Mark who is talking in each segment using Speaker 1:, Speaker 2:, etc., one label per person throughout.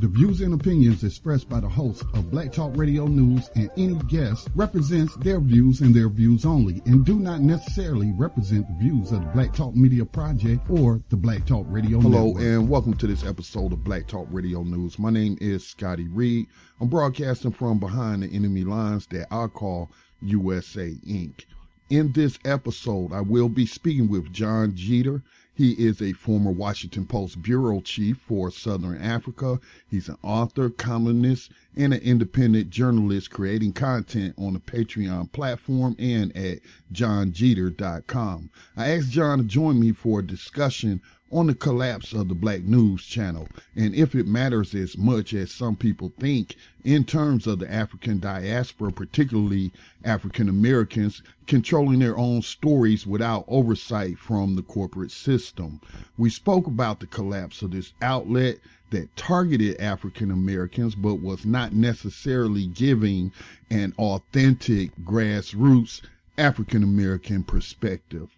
Speaker 1: The views and opinions expressed by the hosts of Black Talk Radio News and any guest represents their views and their views only and do not necessarily represent the views of the Black Talk Media Project or the Black Talk Radio
Speaker 2: Hello
Speaker 1: Network.
Speaker 2: and welcome to this episode of Black Talk Radio News. My name is Scotty Reed. I'm broadcasting from behind the enemy lines that I call USA Inc. In this episode, I will be speaking with John Jeter. He is a former Washington Post bureau chief for Southern Africa. He's an author, columnist, and an independent journalist creating content on the Patreon platform and at johnjeter.com. I asked John to join me for a discussion on the collapse of the Black News Channel and if it matters as much as some people think in terms of the African diaspora, particularly African Americans, controlling their own stories without oversight from the corporate system. We spoke about the collapse of this outlet that targeted African Americans but was not necessarily giving an authentic grassroots African American perspective.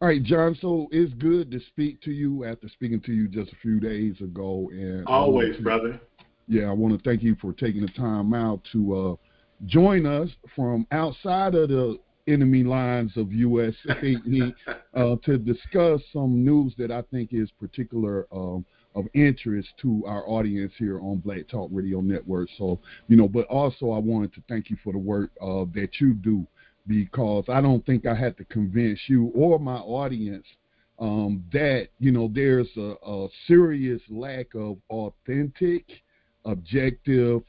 Speaker 2: All right, John. So it's good to speak to you after speaking to you just a few days ago. And
Speaker 3: always,
Speaker 2: to,
Speaker 3: brother.
Speaker 2: Yeah, I want to thank you for taking the time out to uh, join us from outside of the enemy lines of USA uh, to discuss some news that I think is particular um, of interest to our audience here on Black Talk Radio Network. So, you know, but also I wanted to thank you for the work uh, that you do because I don't think I had to convince you or my audience um, that you know there's a, a, serious lack of authentic, objective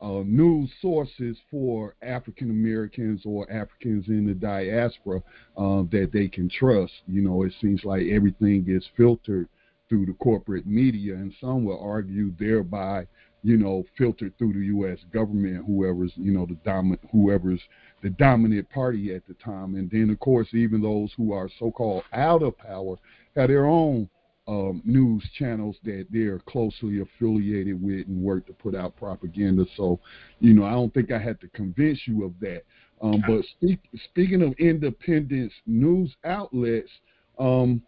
Speaker 2: uh, news sources for African Americans or Africans in the diaspora uh, that they can trust. You know, it seems like everything is filtered through the corporate media, and some will argue thereby you know, filtered through the U.S. government, whoever's, you know, the dominant, whoever's the dominant party at the time, and then of course even those who are so-called out of power have their own um, news channels that they're closely affiliated with and work to put out propaganda. So, you know, I don't think I had to convince you of that. Um, but speak, speaking of independent news outlets, um,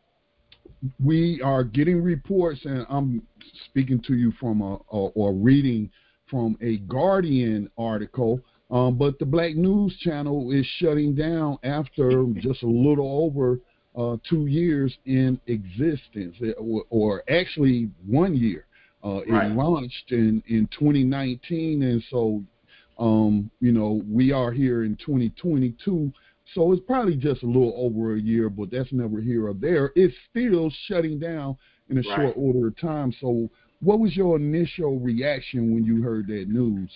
Speaker 2: we are getting reports, and I'm speaking to you from a, a or reading from a Guardian article. Um, but the Black News Channel is shutting down after just a little over uh, two years in existence, or, or actually one year. Uh,
Speaker 3: right.
Speaker 2: It launched in, in 2019, and so um, you know we are here in 2022 so it's probably just a little over a year, but that's never here or there. It's still shutting down in a
Speaker 3: right.
Speaker 2: short order of time. So, what was your initial reaction when you heard that news?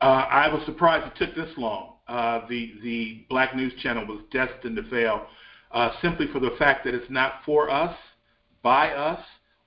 Speaker 3: Uh, I was surprised it took this long. Uh, the the Black News Channel was destined to fail, uh, simply for the fact that it's not for us, by us,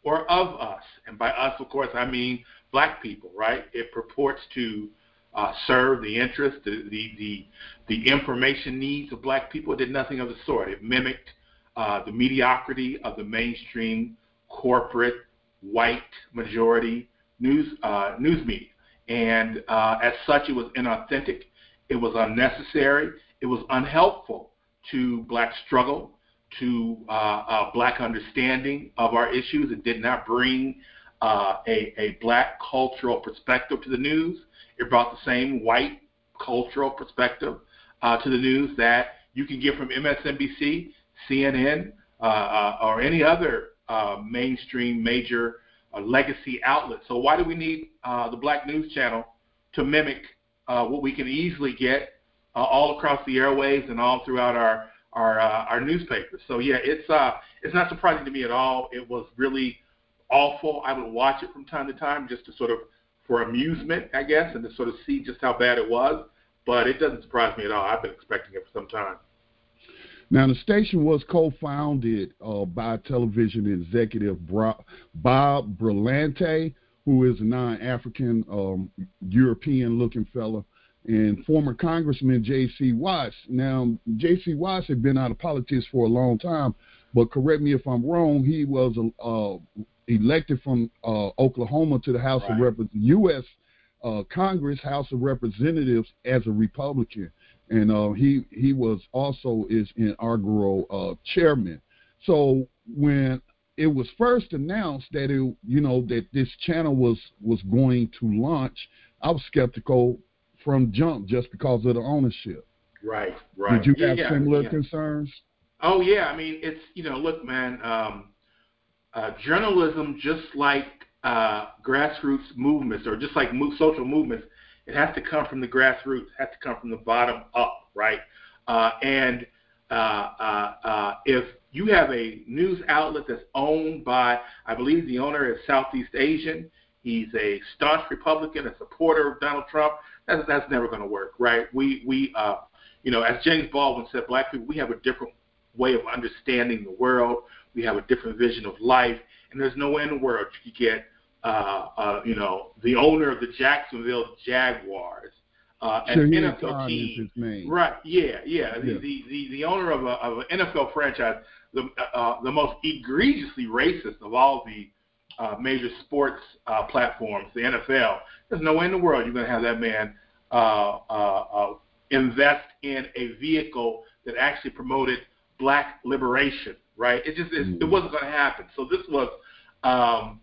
Speaker 3: or of us. And by us, of course, I mean black people. Right? It purports to uh, serve the interest, the, the, the, the, information needs of black people. It did nothing of the sort. It mimicked uh, the mediocrity of the mainstream corporate white majority news uh, news media. And uh, as such, it was inauthentic. It was unnecessary. It was unhelpful to black struggle, to uh, uh, black understanding of our issues. It did not bring uh, a, a black cultural perspective to the news. It brought the same white cultural perspective uh, to the news that you can get from MSNBC, CNN, uh, uh, or any other uh, mainstream major uh, legacy outlet. So why do we need uh, the Black News Channel to mimic what we can easily get all across the airwaves and all throughout our our our newspapers? So yeah, it's it's not surprising to me at all. It was really awful. I would watch it from time to time just to sort of for amusement, I guess, and to sort of see just how bad it was. But it doesn't surprise me at all. I've been expecting it for some time.
Speaker 2: Now, the station was co-founded uh, by television executive Bob Brillante, who is a non-African um, European-looking fellow, and former Congressman J.C. Watts. Now, J.C. Watts had been out of politics for a long time, but correct me if I'm wrong, he was a, uh, elected from uh, Oklahoma to the House
Speaker 3: right.
Speaker 2: of Rep- U.S. Uh, Congress, House of Representatives as a Republican, and uh, he he was also is inaugural uh, chairman. So when it was first announced that it, you know, that this channel was was going to launch, I was skeptical from jump just because of the ownership.
Speaker 3: Right, right.
Speaker 2: Did you have
Speaker 3: yeah,
Speaker 2: similar
Speaker 3: yeah.
Speaker 2: concerns?
Speaker 3: Oh yeah, I mean it's you know look man, um, uh, journalism just like uh, grassroots movements or just like move, social movements, it has to come from the grassroots, it has to come from the bottom up, right? Uh, and uh, uh, uh, if you have a news outlet that's owned by, I believe the owner is Southeast Asian. He's a staunch Republican, a supporter of Donald Trump. That's, that's never going to work, right? We, we, uh, you know, as James Baldwin said, black people, we have a different way of understanding the world. We have a different vision of life, and there's no way in the world you could get, uh, uh, you know, the owner of the Jacksonville Jaguars uh, an
Speaker 2: Shaheed
Speaker 3: NFL team. Right. Yeah. Yeah. The
Speaker 2: Yeah.
Speaker 3: the, the, the owner of a of an NFL franchise, the uh, the most egregiously racist of all the uh, major sports uh, platforms, the NFL. There's no way in the world you're going to have that man uh, uh, uh, invest in a vehicle that actually promoted black liberation. Right. It just it, it wasn't going to happen. So this was um,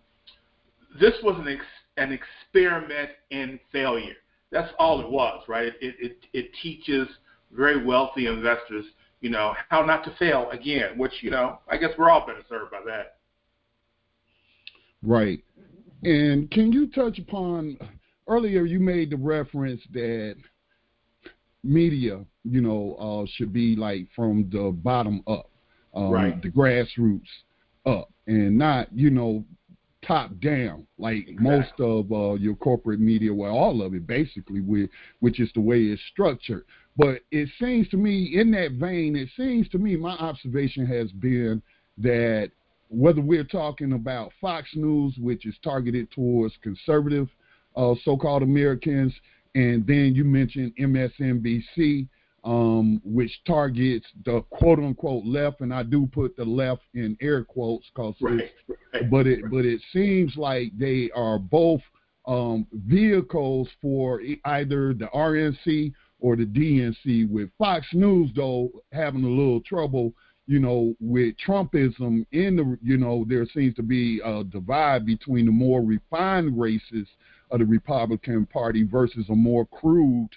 Speaker 3: this was an ex- an experiment in failure. That's all it was, right? It, it, it, it teaches very wealthy investors, you know, how not to fail again, which, you know, I guess we're all better served by that.
Speaker 2: Right. And can you touch upon earlier you made the reference that media, you know, uh, should be like from the bottom up, um,
Speaker 3: Right.
Speaker 2: the grassroots up, and not, you know, top down like
Speaker 3: Exactly.
Speaker 2: most of uh, your corporate media, well, all of it basically, with, which is the way it's structured. But it seems to me, in that vein, it seems to me, my observation has been that whether we're talking about Fox News, which is targeted towards conservative uh, so-called Americans, and then you mentioned MSNBC, um, which targets the quote-unquote left, and I do put the left in air quotes because
Speaker 3: Right. right.
Speaker 2: but it but it seems like they are both um, vehicles for either the RNC or the DNC. With Fox News though having a little trouble, you know, with Trumpism in the you know there seems to be a divide between the more refined races of the Republican Party versus a more crude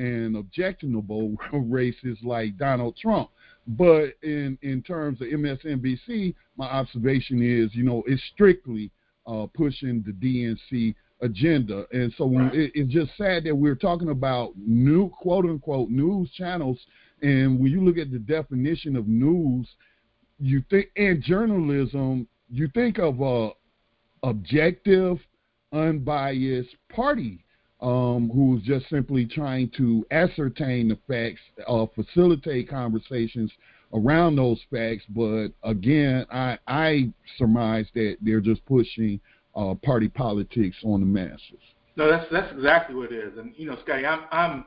Speaker 2: and objectionable races like Donald Trump. But in in terms of MSNBC, my observation is, you know, it's strictly uh, pushing the DNC agenda, and so
Speaker 3: Right.
Speaker 2: it, it's just sad that we're talking about new quote unquote news channels, and when you look at the definition of news, you think and journalism, you think of a objective, unbiased party um, just simply trying to ascertain the facts, uh, facilitate conversations around those facts. But again, I, I surmise that they're just pushing uh, party politics on the masses.
Speaker 3: No, that's that's exactly what it is. And you know, Scotty, I'm I'm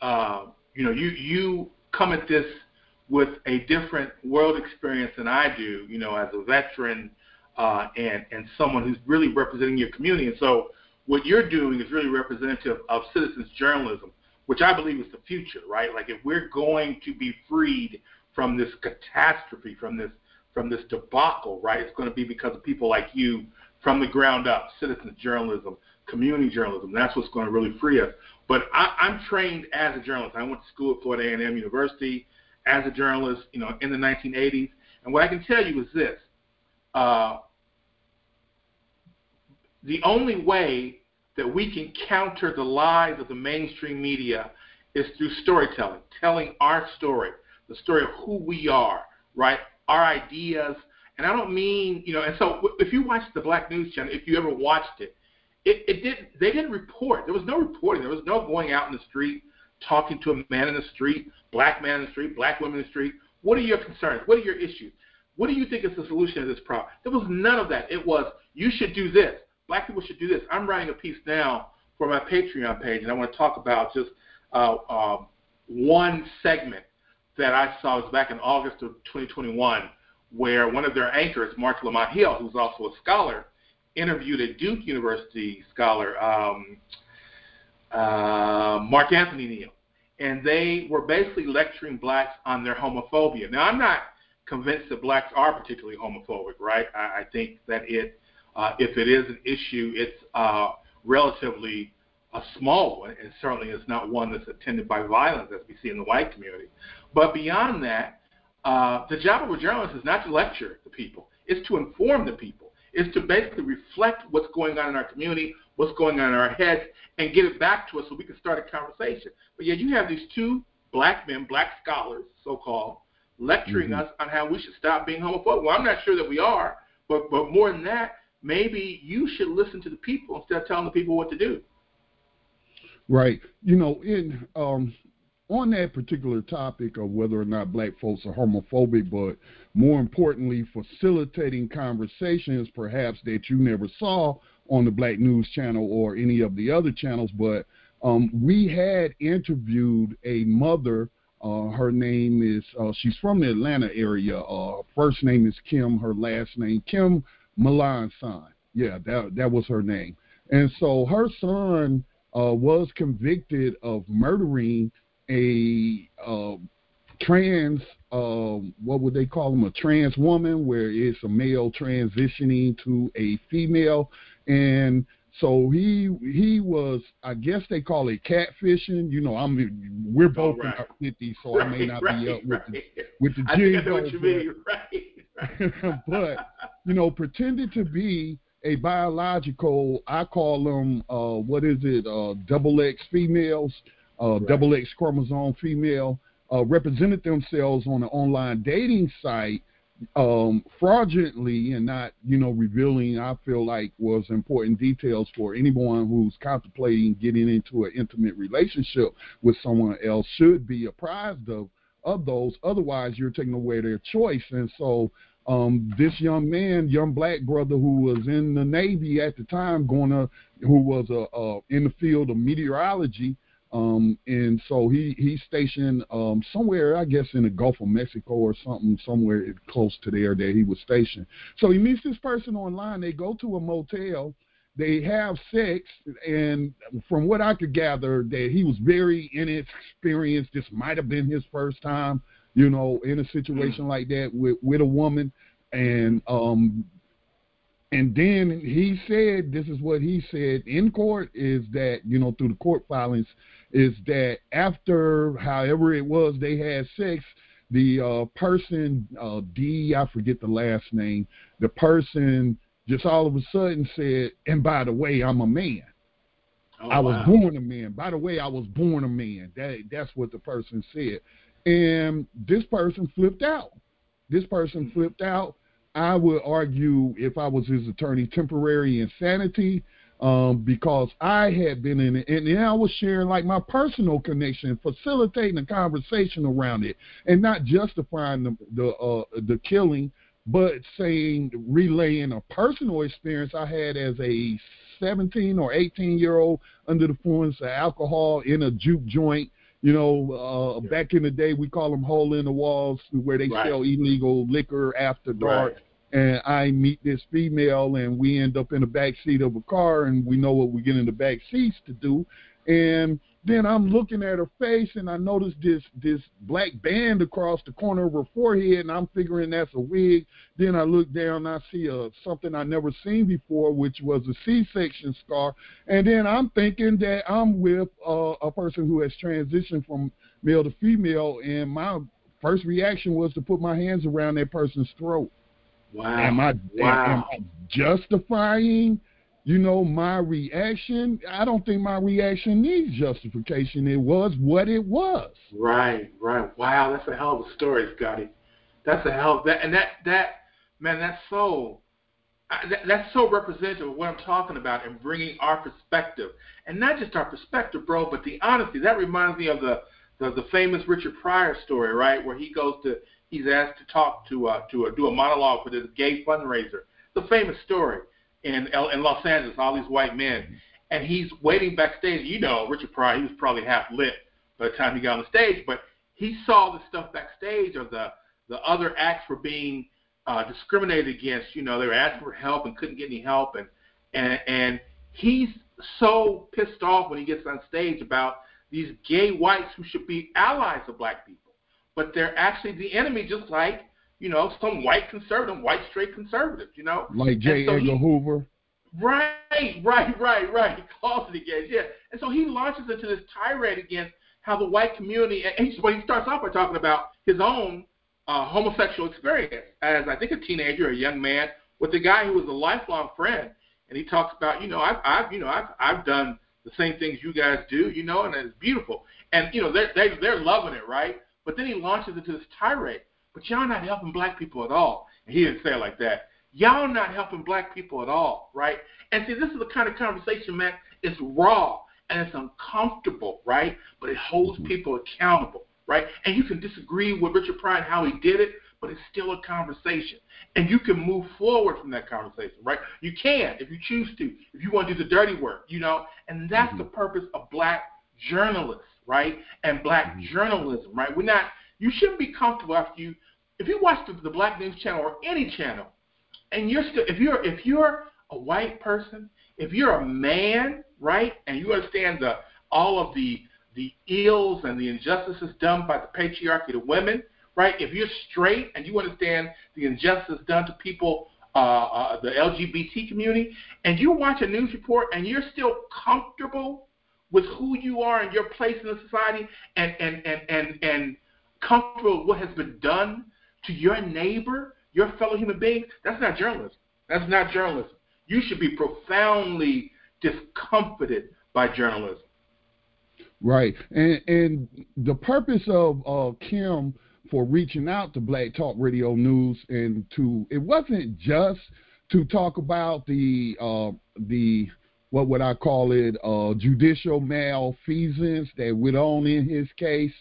Speaker 3: uh, you know, you you come at this with a different world experience than I do, you know, as a veteran uh, and and someone who's really representing your community. And so what you're doing is really representative of citizens journalism, which I believe is the future, right? Like if we're going to be freed from this catastrophe, from this from this debacle, right? It's going to be because of people like you from the ground up, citizens journalism, community journalism. That's what's going to really free us. But I, I'm trained as a journalist. I went to school at Florida A&M University as a journalist, you know, in the 1980s. And what I can tell you is this: uh, the only way that we can counter the lies of the mainstream media is through storytelling, telling our story, the story of who we are, right? Our ideas. And I don't mean, you know, and so if you watch the Black News Channel, if you ever watched it, it, it didn't, they didn't report. There was no reporting. There was no going out in the street, talking to a man in the street, black man in the street, black women in the street. What are your concerns? What are your issues? What do you think is the solution to this problem? There was none of that. It was, you should do this. Black people should do this. I'm writing a piece now for my Patreon page, and I want to talk about just uh, um, one segment that I saw it was back in August of 2021, where one of their anchors, Marc Lamont Hill, who's also a scholar, interviewed a Duke University scholar, um, uh, Mark Anthony Neal, and they were basically lecturing blacks on their homophobia. Now, I'm not convinced that blacks are particularly homophobic, right? I, I think that it, uh, if it is an issue, it's uh, relatively a small one, and certainly it's not one that's attended by violence as we see in the white community. But beyond that, uh, the job of a journalist is not to lecture the people; it's to inform the people. It's to basically reflect what's going on in our community, what's going on in our heads, and get it back to us so we can start a conversation. But yet, you have these two black men, black scholars, so-called, lecturing mm-hmm. us on how we should stop being homophobic. Well, I'm not sure that we are, but but more than that, maybe you should listen to the people instead of telling the people what to do.
Speaker 2: Right. You know, in um, on that particular topic of whether or not black folks are homophobic, but more importantly, facilitating conversations perhaps that you never saw on the Black News Channel or any of the other channels. But um, we had interviewed a mother. Uh, her name is, uh, she's from the Atlanta area. Uh, first name is Kim, her last name, Kim Melanson. Yeah, that, that was her name. And so her son uh, was convicted of murdering a uh, trans, uh, what would they call them, a trans woman, where it's a male transitioning to a female, and so he he was, I guess they call it catfishing. You know, I'm we're both oh, right. in our fifties, so right, I may not right, be up with the with the.
Speaker 3: I know what you mean, right?
Speaker 2: but you know, pretended to be a biological, I call them, uh, what is it, uh, double X females, uh, double X chromosome female, uh, represented themselves on an online dating site um, fraudulently and not, you know, revealing, I feel like, was important details for anyone who's contemplating getting into an intimate relationship with someone else should be apprised of of those. Otherwise, you're taking away their choice. And so um, this young man, young black brother who was in the Navy at the time, going to, who was uh, uh, in the field of meteorology, um, and so he he's stationed um, somewhere, I guess, in the Gulf of Mexico or something, somewhere close to there that he was stationed. So he meets this person online. They go to a motel. They have sex, and from what I could gather, that he was very inexperienced. This might have been his first time you know, in a situation like that with with a woman, and um, and then he said, this is what he said in court is that you know through the court filings is that after however it was they had sex, the uh, person uh, D I forget the last name, the person just all of a sudden said, and by the way, I'm a man. Oh, I was wow. born a man. By the way, I was born a man. That that's what the person said. And this person flipped out. This person flipped out. I would argue, if I was his attorney, temporary insanity, um, because I had been in it, and, and I was sharing like my personal connection, facilitating a conversation around it, and not justifying the the, uh, the killing, but saying relaying a personal experience I had as a 17 or 18 year old under the influence of alcohol in a juke joint you know, uh, yeah. back in the day, we call them hole in the walls where they right. sell illegal liquor after dark. Right. And I meet this female, and we end up in the back seat of a car, and we know what we get in the back seats to do. And then I'm looking at her face and I notice this this black band across the corner of her forehead and I'm figuring that's a wig. Then I look down and I see a something I never seen before, which was a C-section scar. And then I'm thinking that I'm with uh, a person who has transitioned from male to female, and my first reaction was to put my hands around that person's throat.
Speaker 3: Wow.
Speaker 2: Am I,
Speaker 3: wow.
Speaker 2: am I justifying? you know, my reaction, I don't think my reaction needs justification. It was what it was.
Speaker 3: Right, right. Wow, that's a hell of a story, Scotty. That's a hell of that, and that that man, that's so uh, that, that's so representative of what I'm talking about and bringing our perspective, and not just our perspective, bro, but the honesty. That reminds me of the the, the famous Richard Pryor story, right, where he goes to he's asked to talk to uh, to a, do a monologue for this gay fundraiser. The famous story in in Los Angeles, all these white men, and he's waiting backstage. You know, Richard Pryor, he was probably half lit by the time he got on the stage, but he saw the stuff backstage of the the other acts were being uh, discriminated against. You know, they were asking for help and couldn't get any help, and and and he's so pissed off when he gets on stage about these gay whites who should be allies of black people, but they're actually the enemy, just like you know, some white conservative, white straight conservative, you know.
Speaker 2: Like J. So Edgar he, Hoover.
Speaker 3: Right, right, right, right. He calls it again, yeah. And so he launches into this tirade against how the white community, and he, well, he starts off by talking about his own uh, homosexual experience as I think a teenager, or a young man, with a guy who was a lifelong friend. And he talks about, you know, I've, I've you know, I've, I've done the same things you guys do, you know, and it's beautiful. And you know, they're they, they're loving it, right? But then he launches into this tirade. But y'all not helping black people at all. And he didn't say it like that. Y'all not helping black people at all, right? And see, this is the kind of conversation, man. It's raw and it's uncomfortable, right? But it holds mm-hmm. people accountable, right? And you can disagree with Richard Pryor and how he did it, but it's still a conversation. And you can move forward from that conversation, right? You can if you choose to, if you want to do the dirty work, you know. And that's mm-hmm. the purpose of black journalists, right? And black mm-hmm. journalism, right? We're not. You shouldn't be comfortable after you, if you watch the, the Black News Channel or any channel, and you're still, if you're if you're a white person, if you're a man, right, and you understand the all of the the ills and the injustices done by the patriarchy to women, right? If you're straight and you understand the injustice done to people, uh, uh, the LGBT community, and you watch a news report and you're still comfortable with who you are and your place in the society, and and and and and comfortable with what has been done to your neighbor, your fellow human being, that's not journalism. That's not journalism. You should be profoundly discomforted by journalism.
Speaker 2: Right, and and the purpose of Kim for reaching out to Black Talk Radio News and to it wasn't just to talk about the uh, the what would I call it uh, judicial malfeasance that went on in his case,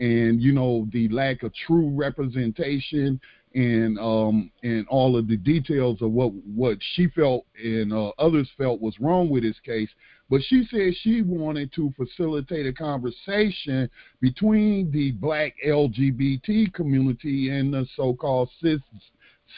Speaker 2: and you know the lack of true representation and um, and all of the details of what what she felt and uh, others felt was wrong with his case. But she said she wanted to facilitate a conversation between the black LGBT community and the so-called cis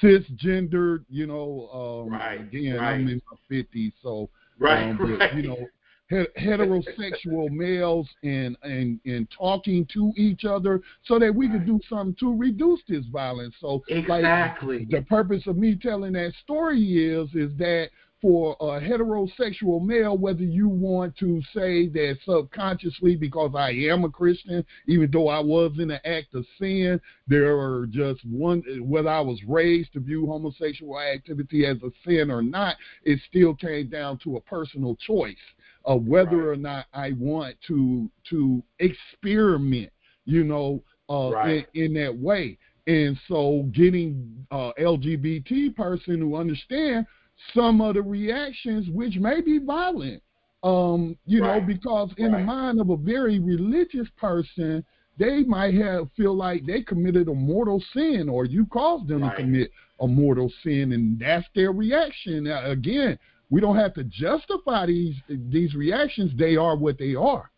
Speaker 2: cisgendered. You know, um,
Speaker 3: right,
Speaker 2: again,
Speaker 3: right.
Speaker 2: I'm in my fifties, so
Speaker 3: right,
Speaker 2: um,
Speaker 3: but, right.
Speaker 2: you know heterosexual males and, and and talking to each other so that we could do something to reduce this violence. So
Speaker 3: exactly
Speaker 2: like, the purpose of me telling that story is is that for a heterosexual male, whether you want to say that subconsciously because I am a Christian, even though I was in the act of sin, there are just one, whether I was raised to view homosexual activity as a sin or not, it still came down to a personal choice of whether right. or not I want to to experiment, you know, uh,
Speaker 3: right.
Speaker 2: in, in that way. And so, getting uh, LGBT person who understand some of the reactions, which may be violent, um, you
Speaker 3: right.
Speaker 2: know, because in the mind of a very religious person, they might have feel like they committed a mortal sin, or you caused them to commit a mortal sin, and that's their reaction. Uh, again, we don't have to justify these these reactions. They are what they are.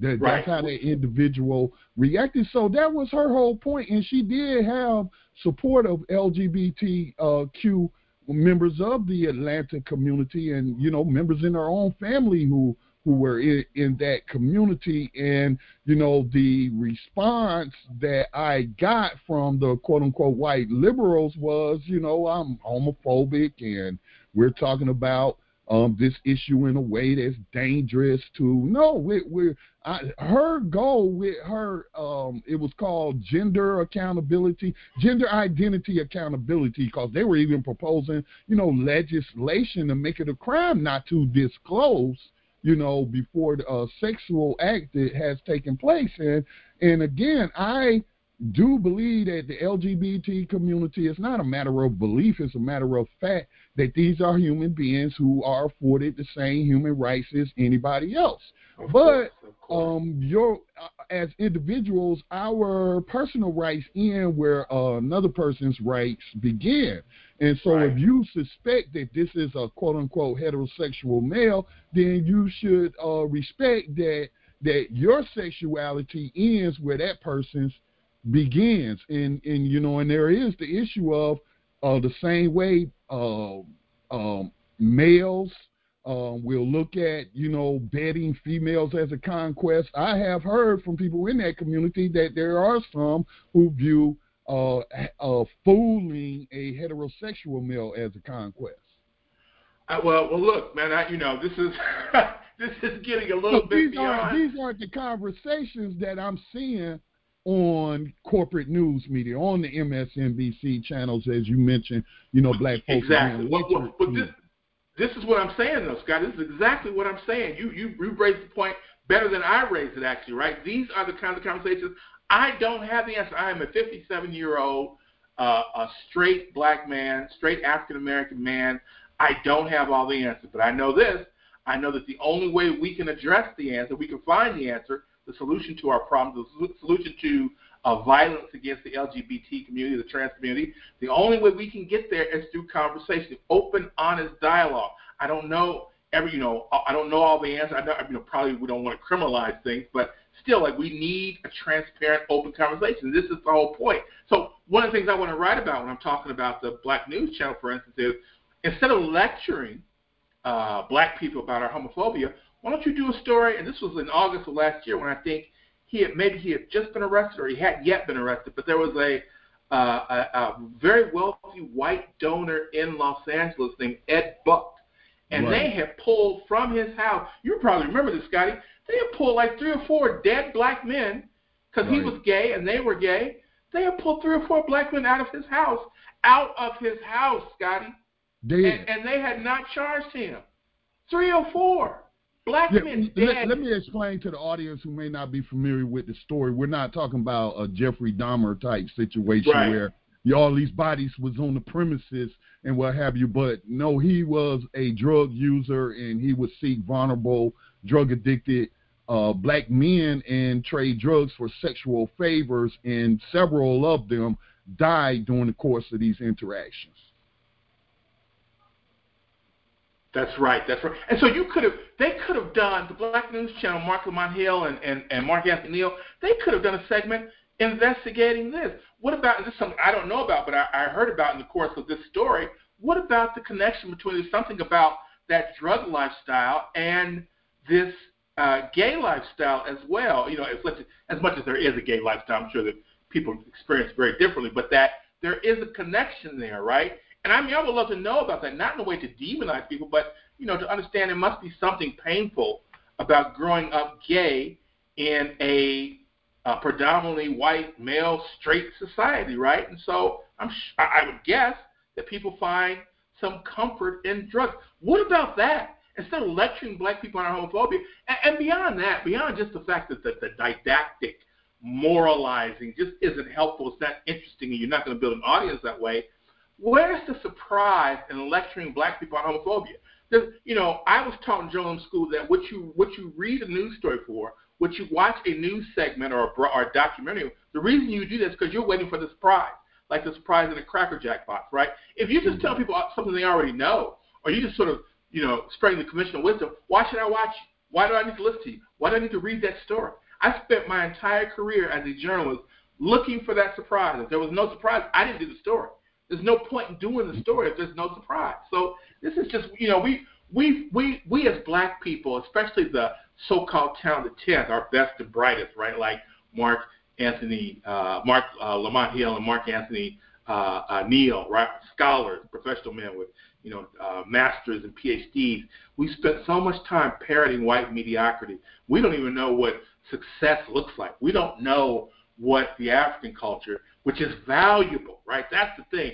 Speaker 2: That,
Speaker 3: right.
Speaker 2: That's how the individual reacted. So that was her whole point, and she did have support of LGBTQ members of the Atlanta community, and you know members in our own family who who were in, in that community. And you know the response that I got from the quote unquote white liberals was, you know, I'm homophobic and we're talking about um, this issue in a way that's dangerous to no we, we I, her goal with her um, it was called gender accountability gender identity accountability because they were even proposing you know legislation to make it a crime not to disclose you know before the uh, sexual act that has taken place. And and again i do believe that the LGBT community is not a matter of belief, it's a matter of fact that these are human beings who are afforded the same human rights as anybody else.
Speaker 3: Of
Speaker 2: but
Speaker 3: course,
Speaker 2: um, your uh, as individuals, our personal rights end where uh, another person's rights begin. And so,
Speaker 3: right.
Speaker 2: if you suspect that this is a quote unquote heterosexual male, then you should uh, respect that that your sexuality ends where that person's begins. And and you know, and there is the issue of uh, the same way uh, um, males uh, will look at you know betting females as a conquest. I have heard from people in that community that there are some who view uh, uh, fooling a heterosexual male as a conquest.
Speaker 3: Uh, well, well, look, man. I, you know, this is this is getting a little bit
Speaker 2: these
Speaker 3: beyond.
Speaker 2: Aren't, these aren't the conversations that I'm seeing on corporate news media, on the MSNBC channels, as you mentioned. You know, black folks.
Speaker 3: Exactly. Well, well, but this this is what I'm saying, though, Scott. This is exactly what I'm saying. You you you raised the point better than I raised it, actually. Right? These are the kinds of conversations I don't have the answer. I am a 57 year old, uh, a straight black man, straight African American man. I don't have all the answers, but I know this. I know that the only way we can address the answer, we can find the answer, the solution to our problems, the solution to uh, violence against the LGBT community, the trans community, the only way we can get there is through conversation, open, honest dialogue. I don't know every, you know, I don't know all the answers. I know, you know, probably we don't want to criminalize things, but still, like we need a transparent, open conversation. This is the whole point. So one of the things I want to write about when I'm talking about the Black News Channel, for instance, is instead of lecturing uh, black people about our homophobia, why don't you do a story? And this was in August of last year when I think he had maybe he had just been arrested or he hadn't yet been arrested, but there was a uh, a, a very wealthy white donor in Los Angeles named Ed Buck, and right. they had pulled from his house. You probably remember this, Scotty. They had pulled like three or four dead black men because right. he was gay and they were gay. They had pulled three or four black men out of his house, out of his house, Scotty. And, and they had not charged him. Three or four. Black
Speaker 2: yeah,
Speaker 3: men
Speaker 2: let. Let me explain to the audience who may not be familiar with the story. We're not talking about a Jeffrey Dahmer type situation
Speaker 3: right.
Speaker 2: where all these bodies was on the premises and what have you. But no, he was a drug user and he would seek vulnerable, drug addicted uh, black men and trade drugs for sexual favors, and several of them died during the course of these interactions.
Speaker 3: That's right. That's right. And so you could have, they could have done the Black News Channel, Marc Lamont Hill and, and, and Mark Anthony Neal. They could have done a segment investigating this. What about this? Is something I don't know about, but I, I heard about in the course of this story. What about the connection between there's something about that drug lifestyle and this uh, gay lifestyle as well? You know, as as much as there is a gay lifestyle, I'm sure that people experience very differently, but that there is a connection there, right? And I mean, I would love to know about that, not in a way to demonize people, but you know, to understand there must be something painful about growing up gay in a uh, predominantly white male straight society, right? And so I'm I would guess that people find some comfort in drugs. What about that? Instead of lecturing black people on our homophobia, and, and beyond that, beyond just the fact that the, the didactic moralizing just isn't helpful, it's not interesting, and you're not going to build an audience that way. Where's the surprise in lecturing black people on homophobia? There's, you know, I was taught in journalism school that what you what you read a news story for, what you watch a news segment or a, or a documentary, the reason you do this is because you're waiting for the surprise, like the surprise in a Cracker Jack box, right? If you just mm-hmm. tell people something they already know, or you just sort of, you know, spreading the conventional wisdom, why should I watch you? Why do I need to listen to you? Why do I need to read that story? I spent my entire career as a journalist looking for that surprise. If there was no surprise, I didn't do the story. There's no point in doing the story if there's no surprise. So this is just you know we we we we as black people, especially the so-called talented tenth, our best and brightest, right? Like Mark Anthony, uh, Marc uh, Lamont Hill and Mark Anthony uh, uh, Neal, right? Scholars, professional men with you know uh, masters and PhDs. We spent so much time parroting white mediocrity. We don't even know what success looks like. We don't know what the African culture which is valuable, right? That's the thing.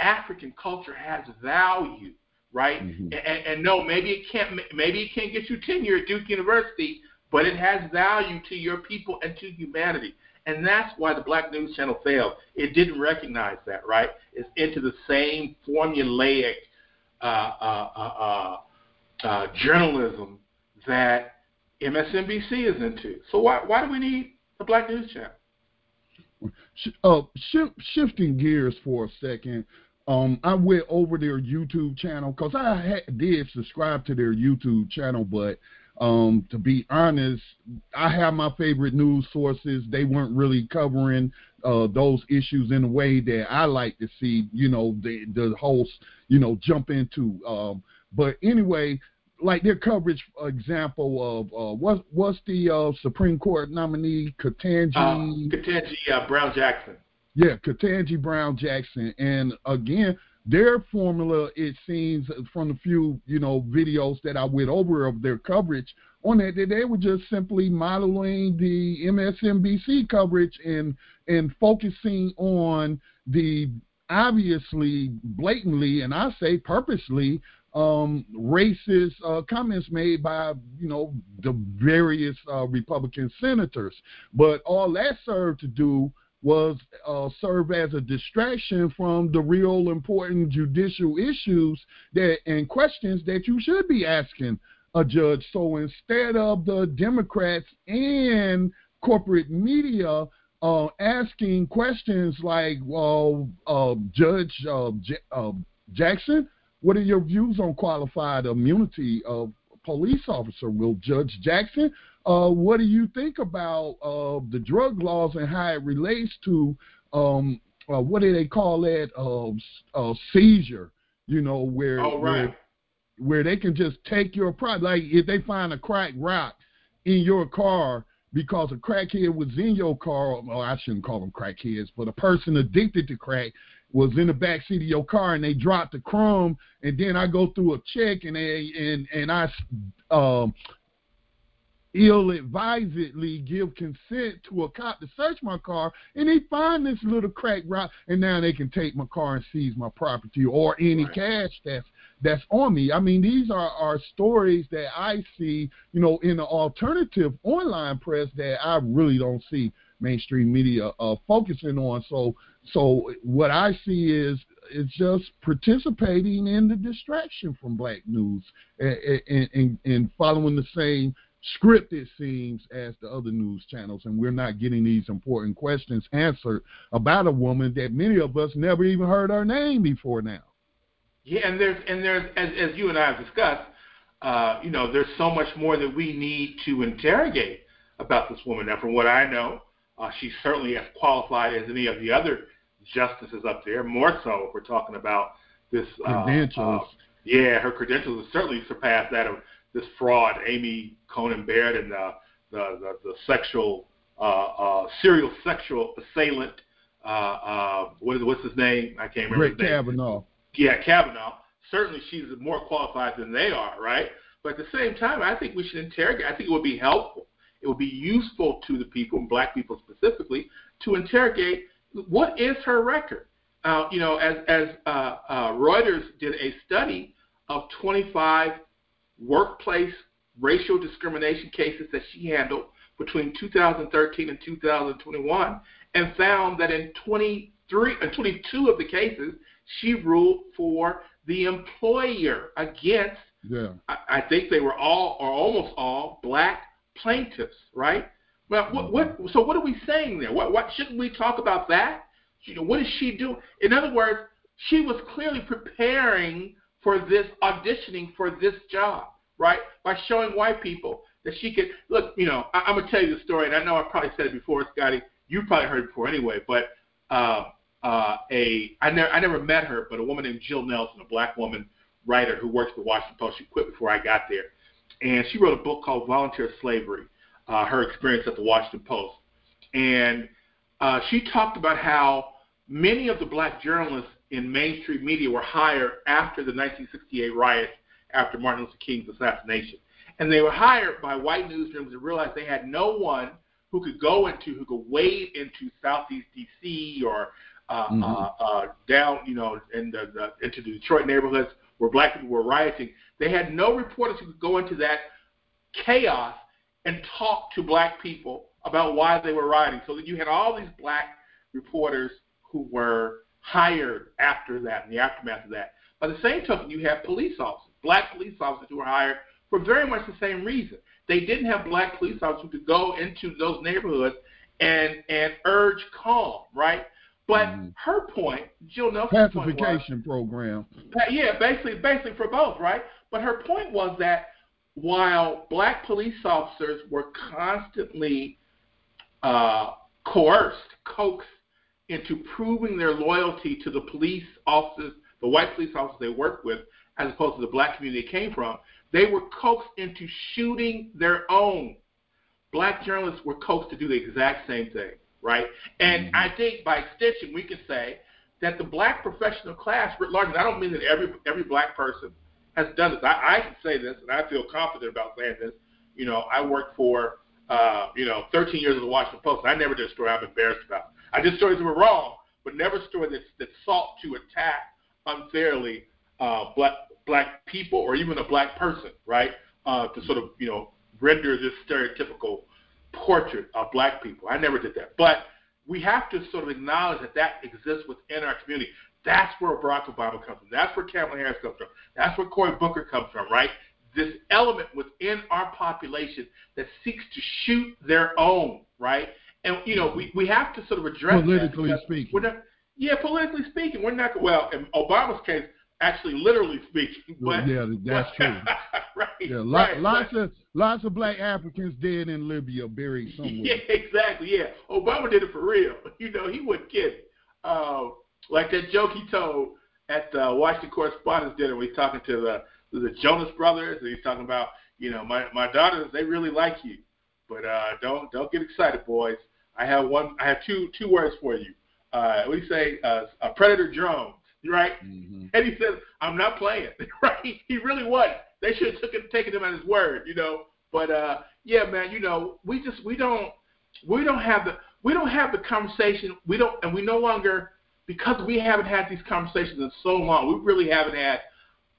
Speaker 3: African culture has value, right? Mm-hmm. And, and no, maybe it can't maybe it can't get you tenure at Duke University, but it has value to your people and to humanity. And that's why the Black News Channel failed. It didn't recognize that, right? It's into the same formulaic uh, uh, uh, uh, uh journalism that MSNBC is into. So why why do we need the Black News Channel?
Speaker 2: Uh, sh- shifting gears for a second, um, I went over their YouTube channel because I ha- did subscribe to their YouTube channel, but um, to be honest, I have my favorite news sources. They weren't really covering uh, those issues in a way that I like to see, you know, the the host, you know, jump into. Um, but anyway, like their coverage example of uh, what what's the uh, Supreme Court nominee Ketanji
Speaker 3: uh, Ketanji uh, Brown Jackson.
Speaker 2: Yeah, Ketanji Brown Jackson, and again, their formula it seems from the few you know videos that I went over of their coverage on that that they were just simply modeling the MSNBC coverage and and focusing on the obviously blatantly and I say purposely um, racist uh, comments made by you know the various uh, Republican senators. But all that served to do was uh, serve as a distraction from the real important judicial issues that and questions that you should be asking a judge. So instead of the Democrats and corporate media uh, asking questions like, well, uh, Judge uh, J- uh, Jackson, what are your views on qualified immunity of police officer? Will Judge Jackson, uh, what do you think about uh, the drug laws and how it relates to um, uh, what do they call that uh, seizure? You know, where,
Speaker 3: oh, right. where
Speaker 2: where they can just take your product. Like if they find a crack rock in your car because a crackhead was in your car, well, I shouldn't call them crackheads, but a person addicted to crack was in the back seat of your car and they dropped the crumb and then I go through a check and they and and I um ill-advisedly give consent to a cop to search my car, and they find this little crack rock, and now they can take my car and seize my property or any right. cash that's that's on me. I mean, these are are stories that I see, you know, in the alternative online press that I really don't see mainstream media uh, focusing on. So, so what I see is it's just participating in the distraction from black news and, and, and following the same script it seems as the other news channels. And we're not getting these important questions answered about a woman that many of us never even heard her name before now.
Speaker 3: Yeah and there's and there's as, as you and i have discussed uh, you know there's so much more that we need to interrogate about this woman. Now from what i know uh, she's certainly as qualified as any of the other justices up there more so if we're talking about this
Speaker 2: uh, credentials uh,
Speaker 3: yeah her credentials certainly surpass that of this fraud, Amy Coney Barrett, and the the, the, the sexual uh, uh, serial sexual assailant. Uh, uh, what is what's his name? I can't remember.
Speaker 2: Brett
Speaker 3: his name.
Speaker 2: Kavanaugh.
Speaker 3: Yeah, Kavanaugh. Certainly, she's more qualified than they are, right? But at the same time, I think we should interrogate. I think it would be helpful. It would be useful to the people, black people specifically, to interrogate what is her record. Uh, you know, as as uh, uh, Reuters did a study of 25 workplace racial discrimination cases that she handled between 2013 and 2021 and found that in 23 and uh, 22 of the cases she ruled for the employer against
Speaker 2: yeah.
Speaker 3: I, I think they were all or almost all black plaintiffs, right? Well, what, what so what are we saying there? What what shouldn't we talk about that? You know, what is she doing? In other words, she was clearly preparing for this auditioning for this job, right? By showing white people that she could look. You know, I, am gonna tell you the story, and I know I probably said it before, Scotty. You probably heard it before anyway, but uh, uh, a I never I never met her, but a woman named Jill Nelson, a black woman writer who works for the Washington Post. She quit before I got there, and she wrote a book called Volunteer Slavery, uh, her experience at the Washington Post, and uh, she talked about how many of the black journalists in mainstream media were hired after the 1968 riots after Martin Luther King's assassination. And they were hired by white newsrooms and realized they had no one who could go into, who could wade into Southeast D.C. or uh, mm-hmm. uh, uh, down, you know, in the, the, into the Detroit neighborhoods where black people were rioting. They had no reporters who could go into that chaos and talk to black people about why they were rioting. So that you had all these black reporters who were hired after that, in the aftermath of that. By the same token, you have police officers, black police officers who were hired for very much the same reason. They didn't have black police officers who could go into those neighborhoods and and urge calm, right? But mm-hmm. her point, Jill Nelson's
Speaker 2: pacification
Speaker 3: point was,
Speaker 2: program.
Speaker 3: Yeah, basically, basically for both, right? But her point was that while black police officers were constantly uh, coerced, coaxed into proving their loyalty to the police officers, the white police officers they worked with, as opposed to the black community they came from, they were coaxed into shooting their own. Black journalists were coaxed to do the exact same thing. Right? And mm-hmm. I think by extension, we can say that the black professional class, writ large, and I don't mean that every every black person has done this. I, I can say this, and I feel confident about saying this. You know, I worked for uh, you know 13 years at the Washington Post. And I never did a story I'm embarrassed about. I did stories that were wrong, but never a story that that sought to attack unfairly uh, black black people or even a black person, right? Uh, to sort of you know render this stereotypical portrait of black people. I never did that, but we have to sort of acknowledge that that exists within our community. That's where Barack Obama comes from. That's where Kamala Harris comes from. That's where Cory Booker comes from, right? This element within our population that seeks to shoot their own, right? And you know, we, we have to sort of address
Speaker 2: politically speaking.
Speaker 3: We're not, yeah, politically speaking, we're not well. In Obama's case, actually, literally speaking. But,
Speaker 2: yeah, that's
Speaker 3: but,
Speaker 2: true.
Speaker 3: right.
Speaker 2: Yeah,
Speaker 3: right,
Speaker 2: lots
Speaker 3: right.
Speaker 2: of lots of black Africans dead in Libya, buried somewhere.
Speaker 3: Yeah, exactly. Yeah, Obama did it for real. You know, he wasn't kidding. Uh, like that joke he told at the Washington Correspondents' Dinner, when he's talking to the the Jonas Brothers, and he's talking about, you know, my my daughters, they really like you, but uh, don't don't get excited, boys. I have one. I have two two words for you. Uh, what do you say? Uh, a predator drone right? Mm-hmm. And he says, "I'm not playing." right? He really wasn't. They should have took him, taken him at his word, you know. But uh, yeah, man, you know, we just we don't we don't have the we don't have the conversation. We don't, and we no longer because we haven't had these conversations in so long. We really haven't had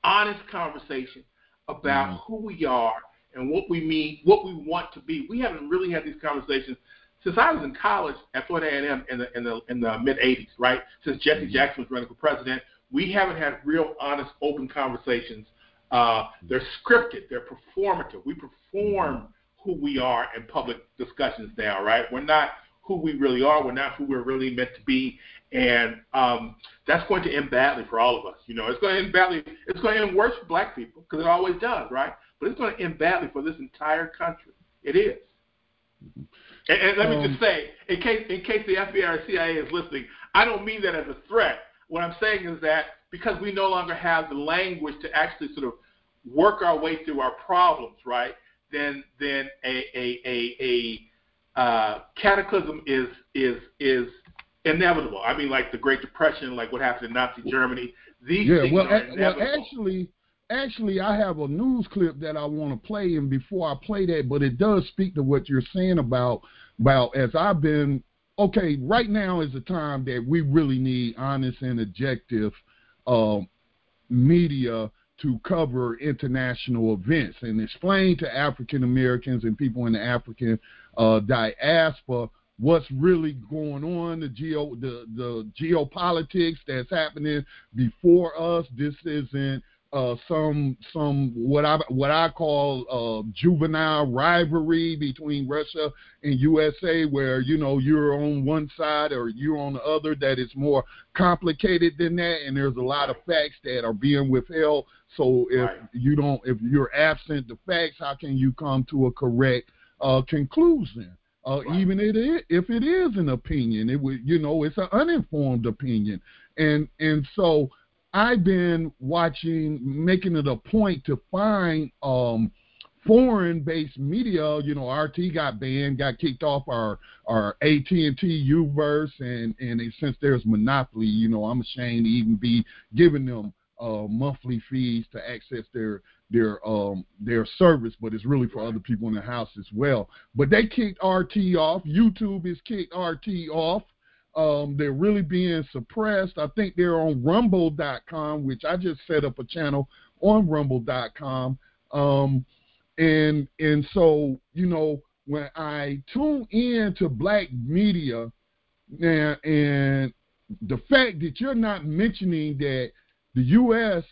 Speaker 3: honest conversation about mm-hmm. who we are and what we mean, what we want to be. We haven't really had these conversations since I was in college at Florida A&M in the in the in the mid '80s, right? Since Jesse mm-hmm. Jackson was running for president, we haven't had real, honest, open conversations. Uh, they're scripted, they're performative. We perform mm-hmm. who we are in public discussions now, right? We're not who we really are. We're not who we're really meant to be, and um, that's going to end badly for all of us. You know, it's going to end badly. It's going to end worse for Black people because it always does, right? But it's going to end badly for this entire country. It is. And, and let um, me just um, say, in case in case the FBI or CIA is listening, I don't mean that as a threat. What I'm saying is that because we no longer have the language to actually sort of work our way through our problems, right? Then then a a a, a uh, cataclysm is is is inevitable. I mean, like the Great Depression, like what happened in Nazi Germany. These
Speaker 2: yeah,
Speaker 3: things
Speaker 2: well,
Speaker 3: are inevitable.
Speaker 2: well, actually, actually, I have a news clip that I want to play, and before I play that, but it does speak to what you're saying about about as I've been. Okay, right now is the time that we really need honest and objective uh, media to cover international events and explain to African Americans and people in the African uh, diaspora what's really going on, the geo the the geopolitics that's happening before us. This isn't uh, some some what I what I call uh, juvenile rivalry between Russia and USA, where you know you're on one side or you're on the other. That is more complicated than that, and there's a lot of facts that are being withheld. So if right. you don't, if you're absent the facts, how can you come to a correct uh, conclusion? Uh, right. Even it is, if it is an opinion, it would you know it's an uninformed opinion, and and so I've been watching, making it a point to find um, foreign-based media. You know, RT got banned, got kicked off our our AT&T UVerse, and and since there's monopoly, you know, I'm ashamed to even be giving them uh, monthly fees to access their their um their service, but it's really for other people in the house as well. But they kicked RT off. YouTube has kicked RT off. Um, they're really being suppressed. I think they're on Rumble.com, which I just set up a channel on Rumble.com. Um, and and so you know when I tune in to black media, now and the fact that you're not mentioning that the U.S.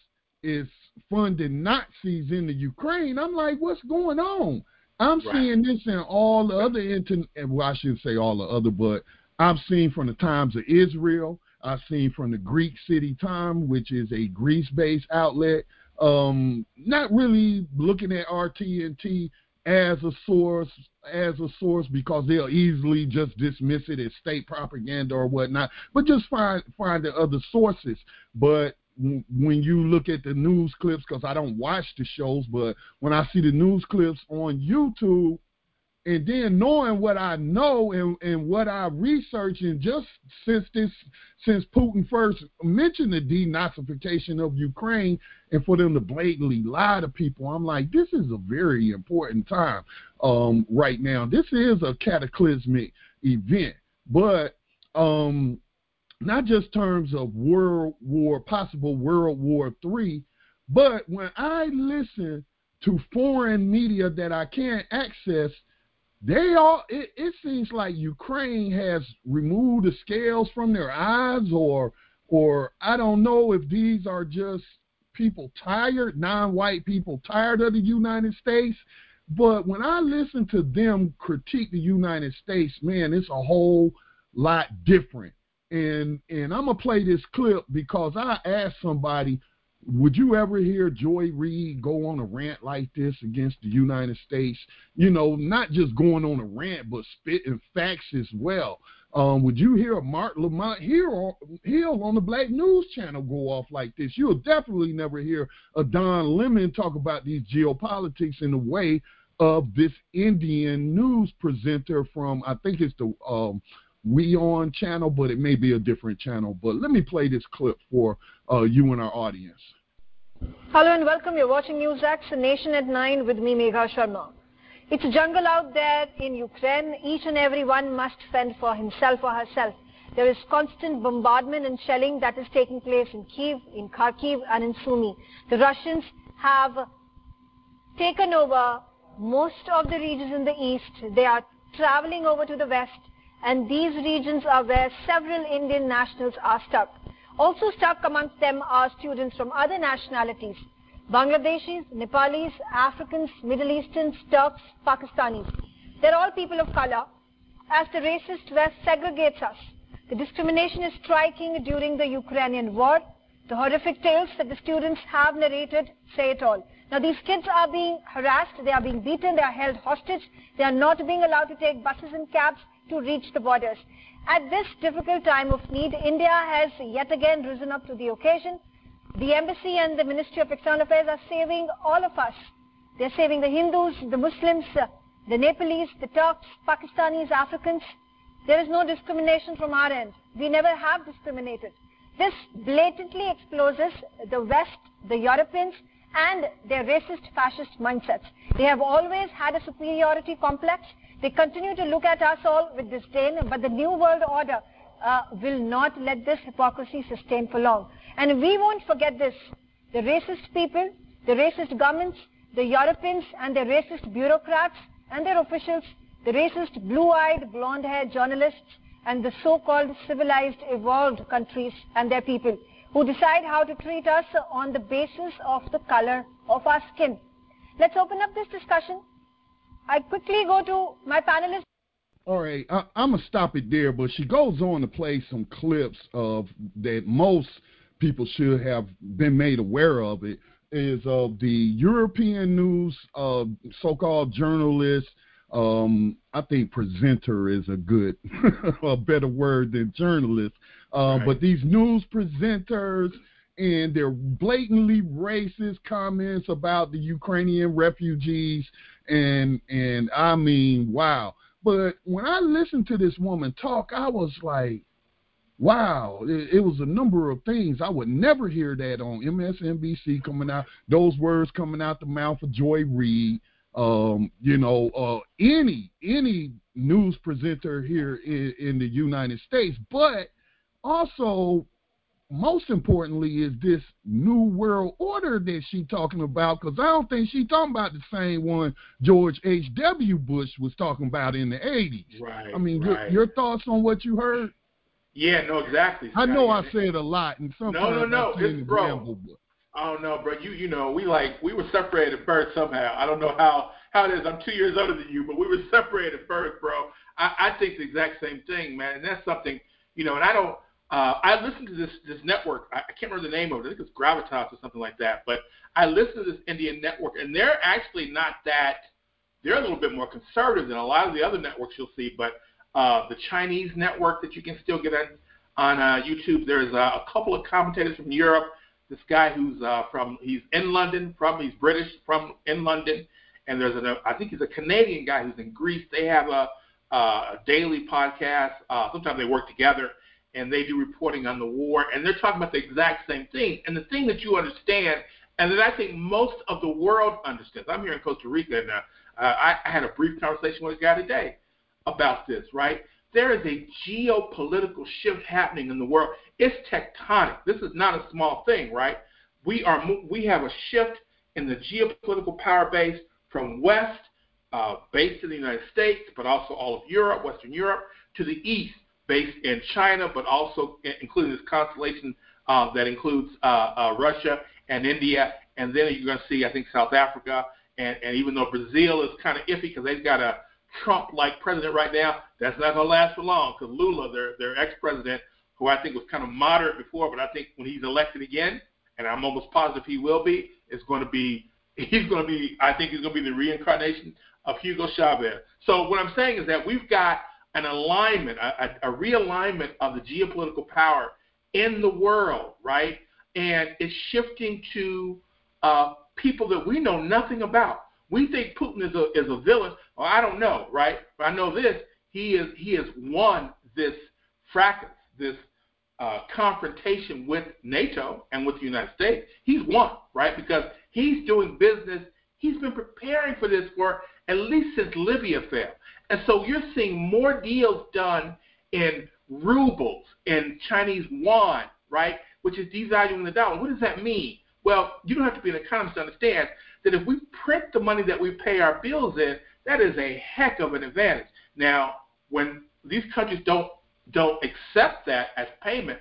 Speaker 2: is funding Nazis in the Ukraine, I'm like, what's going on? I'm right. seeing this in all the other internet. Well, I shouldn't say all the other, but I've seen from the Times of Israel. I've seen from the Greek City Time, which is a Greece-based outlet. Um, not really looking at RT&T as a source, as a source because they'll easily just dismiss it as state propaganda or whatnot. But just find find the other sources. But when you look at the news clips, because I don't watch the shows, but when I see the news clips on YouTube, and then knowing what I know and, and what I research, and just since this, since Putin first mentioned the denazification of Ukraine, and for them to blatantly lie to people, I'm like, this is a very important time um, right now. This is a cataclysmic event, but um, not just terms of World War, possible World War Three, but when I listen to foreign media that I can't access, they all it, it seems like Ukraine has removed the scales from their eyes or or I don't know if these are just people tired, non-white people tired of the United States. But when I listen to them critique the United States, man, it's a whole lot different. And and I'm gonna play this clip because I asked somebody would you ever hear Joy Reid go on a rant like this against the United States? You know, not just going on a rant, but spitting facts as well. Um, would you hear Marc Lamont Hill, on the Black News Channel go off like this? You'll definitely never hear a Don Lemon talk about these geopolitics in the way of this Indian news presenter from, I think it's the um, WION channel, but it may be a different channel. But let me play this clip for uh, you and our audience.
Speaker 4: Hello and welcome. You're watching NewsX, Nation at 9 with me, Megha Sharma. It's a jungle out there in Ukraine. Each and every one must fend for himself or herself. There is constant bombardment and shelling that is taking place in Kiev, in Kharkiv, and in Sumy. The Russians have taken over most of the regions in the east. They are traveling over to the west and these regions are where several Indian nationals are stuck. Also stuck amongst them are students from other nationalities, Bangladeshis, Nepalis, Africans, Middle Easterns, Turks, Pakistanis. They're all people of color. As the racist West segregates us, the discrimination is striking during the Ukrainian war. The horrific tales that the students have narrated say it all. Now these kids are being harassed, they are being beaten, they are held hostage, they are not being allowed to take buses and cabs, to reach the borders. At this difficult time of need, India has yet again risen up to the occasion. The embassy and the Ministry of External Affairs are saving all of us. They're saving the Hindus, the Muslims, the Nepalese, the Turks, Pakistanis, Africans. There is no discrimination from our end. We never have discriminated. This blatantly exposes the West, the Europeans, and their racist fascist mindsets. They have always had a superiority complex they continue to look at us all with disdain, but the New World Order uh, will not let this hypocrisy sustain for long. And we won't forget this. The racist people, the racist governments, the Europeans and their racist bureaucrats and their officials, the racist blue-eyed, blonde-haired journalists, and the so-called civilized, evolved countries and their people who decide how to treat us on the basis of the color of our skin. Let's open up this discussion I quickly go to my panelists.
Speaker 2: All right, I, am gonna stop it there, but she goes on to play some clips of that most people should have been made aware of. It is of the European news uh, so-called journalist. Um, I think presenter is a good, a better word than journalist. Uh, right. But these news presenters and their blatantly racist comments about the Ukrainian refugees and and I mean, wow. But when I listened to this woman talk, I was like, wow, it, it, was a number of things. I would never hear that on MSNBC coming out, those words coming out the mouth of Joy Reid, um, you know, uh, any any news presenter here in, in the United States, but also most importantly is this new world order that she talking about because I don't think she talking about the same one George H. W. Bush was talking about in the eighties.
Speaker 3: Right.
Speaker 2: I mean,
Speaker 3: right.
Speaker 2: your, your thoughts on what you heard?
Speaker 3: Yeah, no, exactly.
Speaker 2: I know I said a lot, and sometimes
Speaker 3: no, no, no,
Speaker 2: I it's
Speaker 3: bro.
Speaker 2: Ramble, but.
Speaker 3: Oh no, bro. You you know we like we were separated at birth somehow. I don't know how how it is. I'm two years older than you, but we were separated at birth, bro. I, I think the exact same thing, man. And that's something you know. And I don't uh, I listened to this this network. I, can't remember the name of it. I think it's Gravitas or something like that. But I listened to this Indian network, and they're actually not that. They're a little bit more conservative than a lot of the other networks you'll see. But uh, the Chinese network that you can still get on on uh, YouTube. There's uh, a couple of commentators from Europe. This guy who's uh, from he's in London, from he's British, from in London, and there's a I think he's a Canadian guy who's in Greece. They have a, a daily podcast. Uh, sometimes they work together, and they do reporting on the war, and they're talking about the exact same thing. And the thing that you understand, and that I think most of the world understands. I'm here in Costa Rica, and uh, I, I had a brief conversation with a guy today about this. Right? There is a geopolitical shift happening in the world. It's tectonic. This is not a small thing, right? We are we have a shift in the geopolitical power base from west, uh, based in the United States, but also all of Europe, Western Europe, to the east, based in China, but also including this constellation uh, that includes uh, uh, Russia and India, and then you're going to see, I think, South Africa, and, and even though Brazil is kind of iffy because they've got a Trump-like president right now, that's not going to last for long because Lula, their their ex-president, who I think was kind of moderate before, but I think when he's elected again, and I'm almost positive he will be, is going to be he's going to be I think he's going to be the reincarnation of Hugo Chavez. So what I'm saying is that we've got an alignment, a, a realignment of the geopolitical power in the world, right? And it's shifting to uh, people that we know nothing about. We think Putin is a is a villain. Well, I don't know, right? But I know this: he is he has won this fracas, this uh, confrontation with NATO and with the United States. He's won, right? Because he's doing business. He's been preparing for this for at least since Libya fell. And so you're seeing more deals done in rubles, in Chinese yuan, right? Which is devaluing the dollar. What does that mean? Well, you don't have to be an economist to understand that if we print the money that we pay our bills in, that is a heck of an advantage. Now, when these countries don't don't accept that as payment,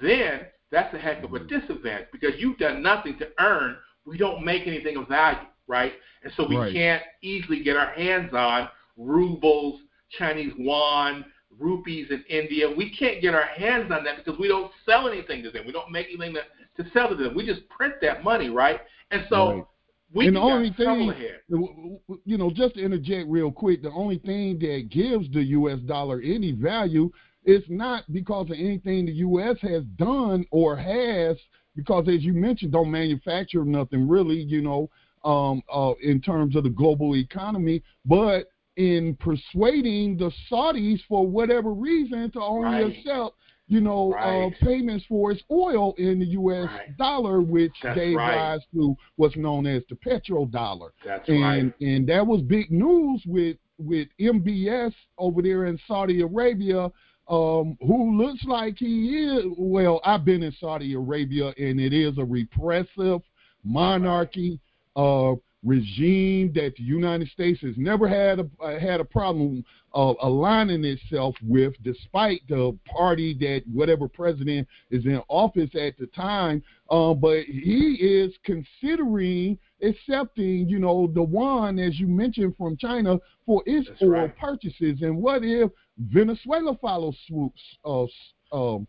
Speaker 3: then that's a heck of a disadvantage because you've done nothing to earn. We don't make anything of value, right? And so we right. can't easily get our hands on rubles, Chinese yuan, rupees in India. We can't get our hands on that because we don't sell anything to them. We don't make anything to, to sell to them. We just print that money, right? And so right. we
Speaker 2: and the only thing, here. you know, just to interject real quick, the only thing that gives the U.S. dollar any value is not because of anything the U.S. has done or has, because as you mentioned, don't manufacture nothing really, you know, um, uh, in terms of the global economy, but in persuading the Saudis for whatever reason to only right. accept, you know, uh, right. uh, payments for its oil in the U.S. Right. dollar, which That's gave rise to what's known as the petrodollar.
Speaker 3: That's
Speaker 2: and,
Speaker 3: right.
Speaker 2: And that was big news with with MBS over there in Saudi Arabia, um, who looks like he is. Well, I've been in Saudi Arabia, and it is a repressive monarchy. Uh, regime that the United States has never had a uh, had a problem uh, aligning itself with, despite the party that whatever president is in office at the time. Uh, but he is considering accepting, you know, the yuan as you mentioned from China for its That's oil right. purchases. And what if Venezuela follows suit? Uh, um,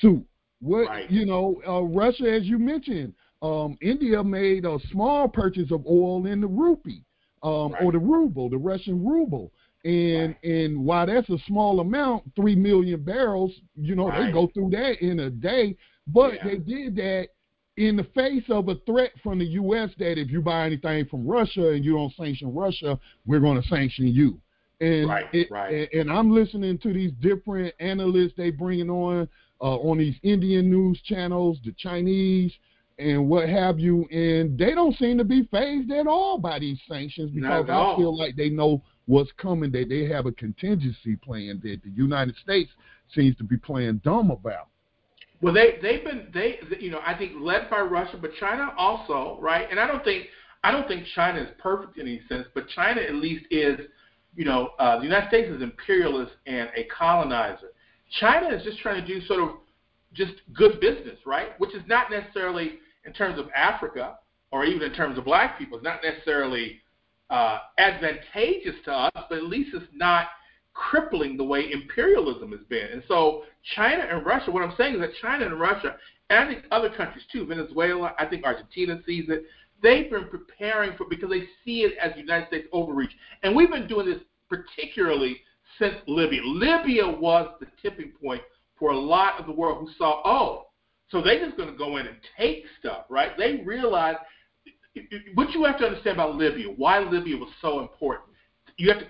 Speaker 2: suit? What right. you know, uh, Russia, as you mentioned um, India made a small purchase of oil in the rupee um, right. or the ruble, the Russian ruble. And right. and while that's a small amount, three million barrels, you know, right. they go through that in a day. But yeah. they did that in the face of a threat from the U.S. that if you buy anything from Russia and you don't sanction Russia, we're going to sanction you. And
Speaker 3: right,
Speaker 2: it,
Speaker 3: right.
Speaker 2: And, I'm listening to these different analysts they bringing on uh, on these Indian news channels, the Chinese, and what have you, and they don't seem to be fazed at all by these sanctions because I feel like they know what's coming, that they have a contingency plan that the United States seems to be playing dumb about.
Speaker 3: Well, they they've been they you know I think led by Russia, but China also right, and I don't think I don't think China is perfect in any sense, but China at least is you know uh, the United States is imperialist and a colonizer. China is just trying to do sort of just good business, right? Which is not necessarily in terms of Africa or even in terms of black people is not necessarily uh, advantageous to us, but at least it's not crippling the way imperialism has been. And so China and Russia, what I'm saying is that China and Russia, and I think other countries too, Venezuela, I think Argentina sees it, they've been preparing for because they see it as the United States overreach. And we've been doing this particularly since Libya. Libya was the tipping point for a lot of the world who saw, oh, so they're just going to go in and take stuff, right? They realize what you have to understand about Libya, why Libya was so important, you have to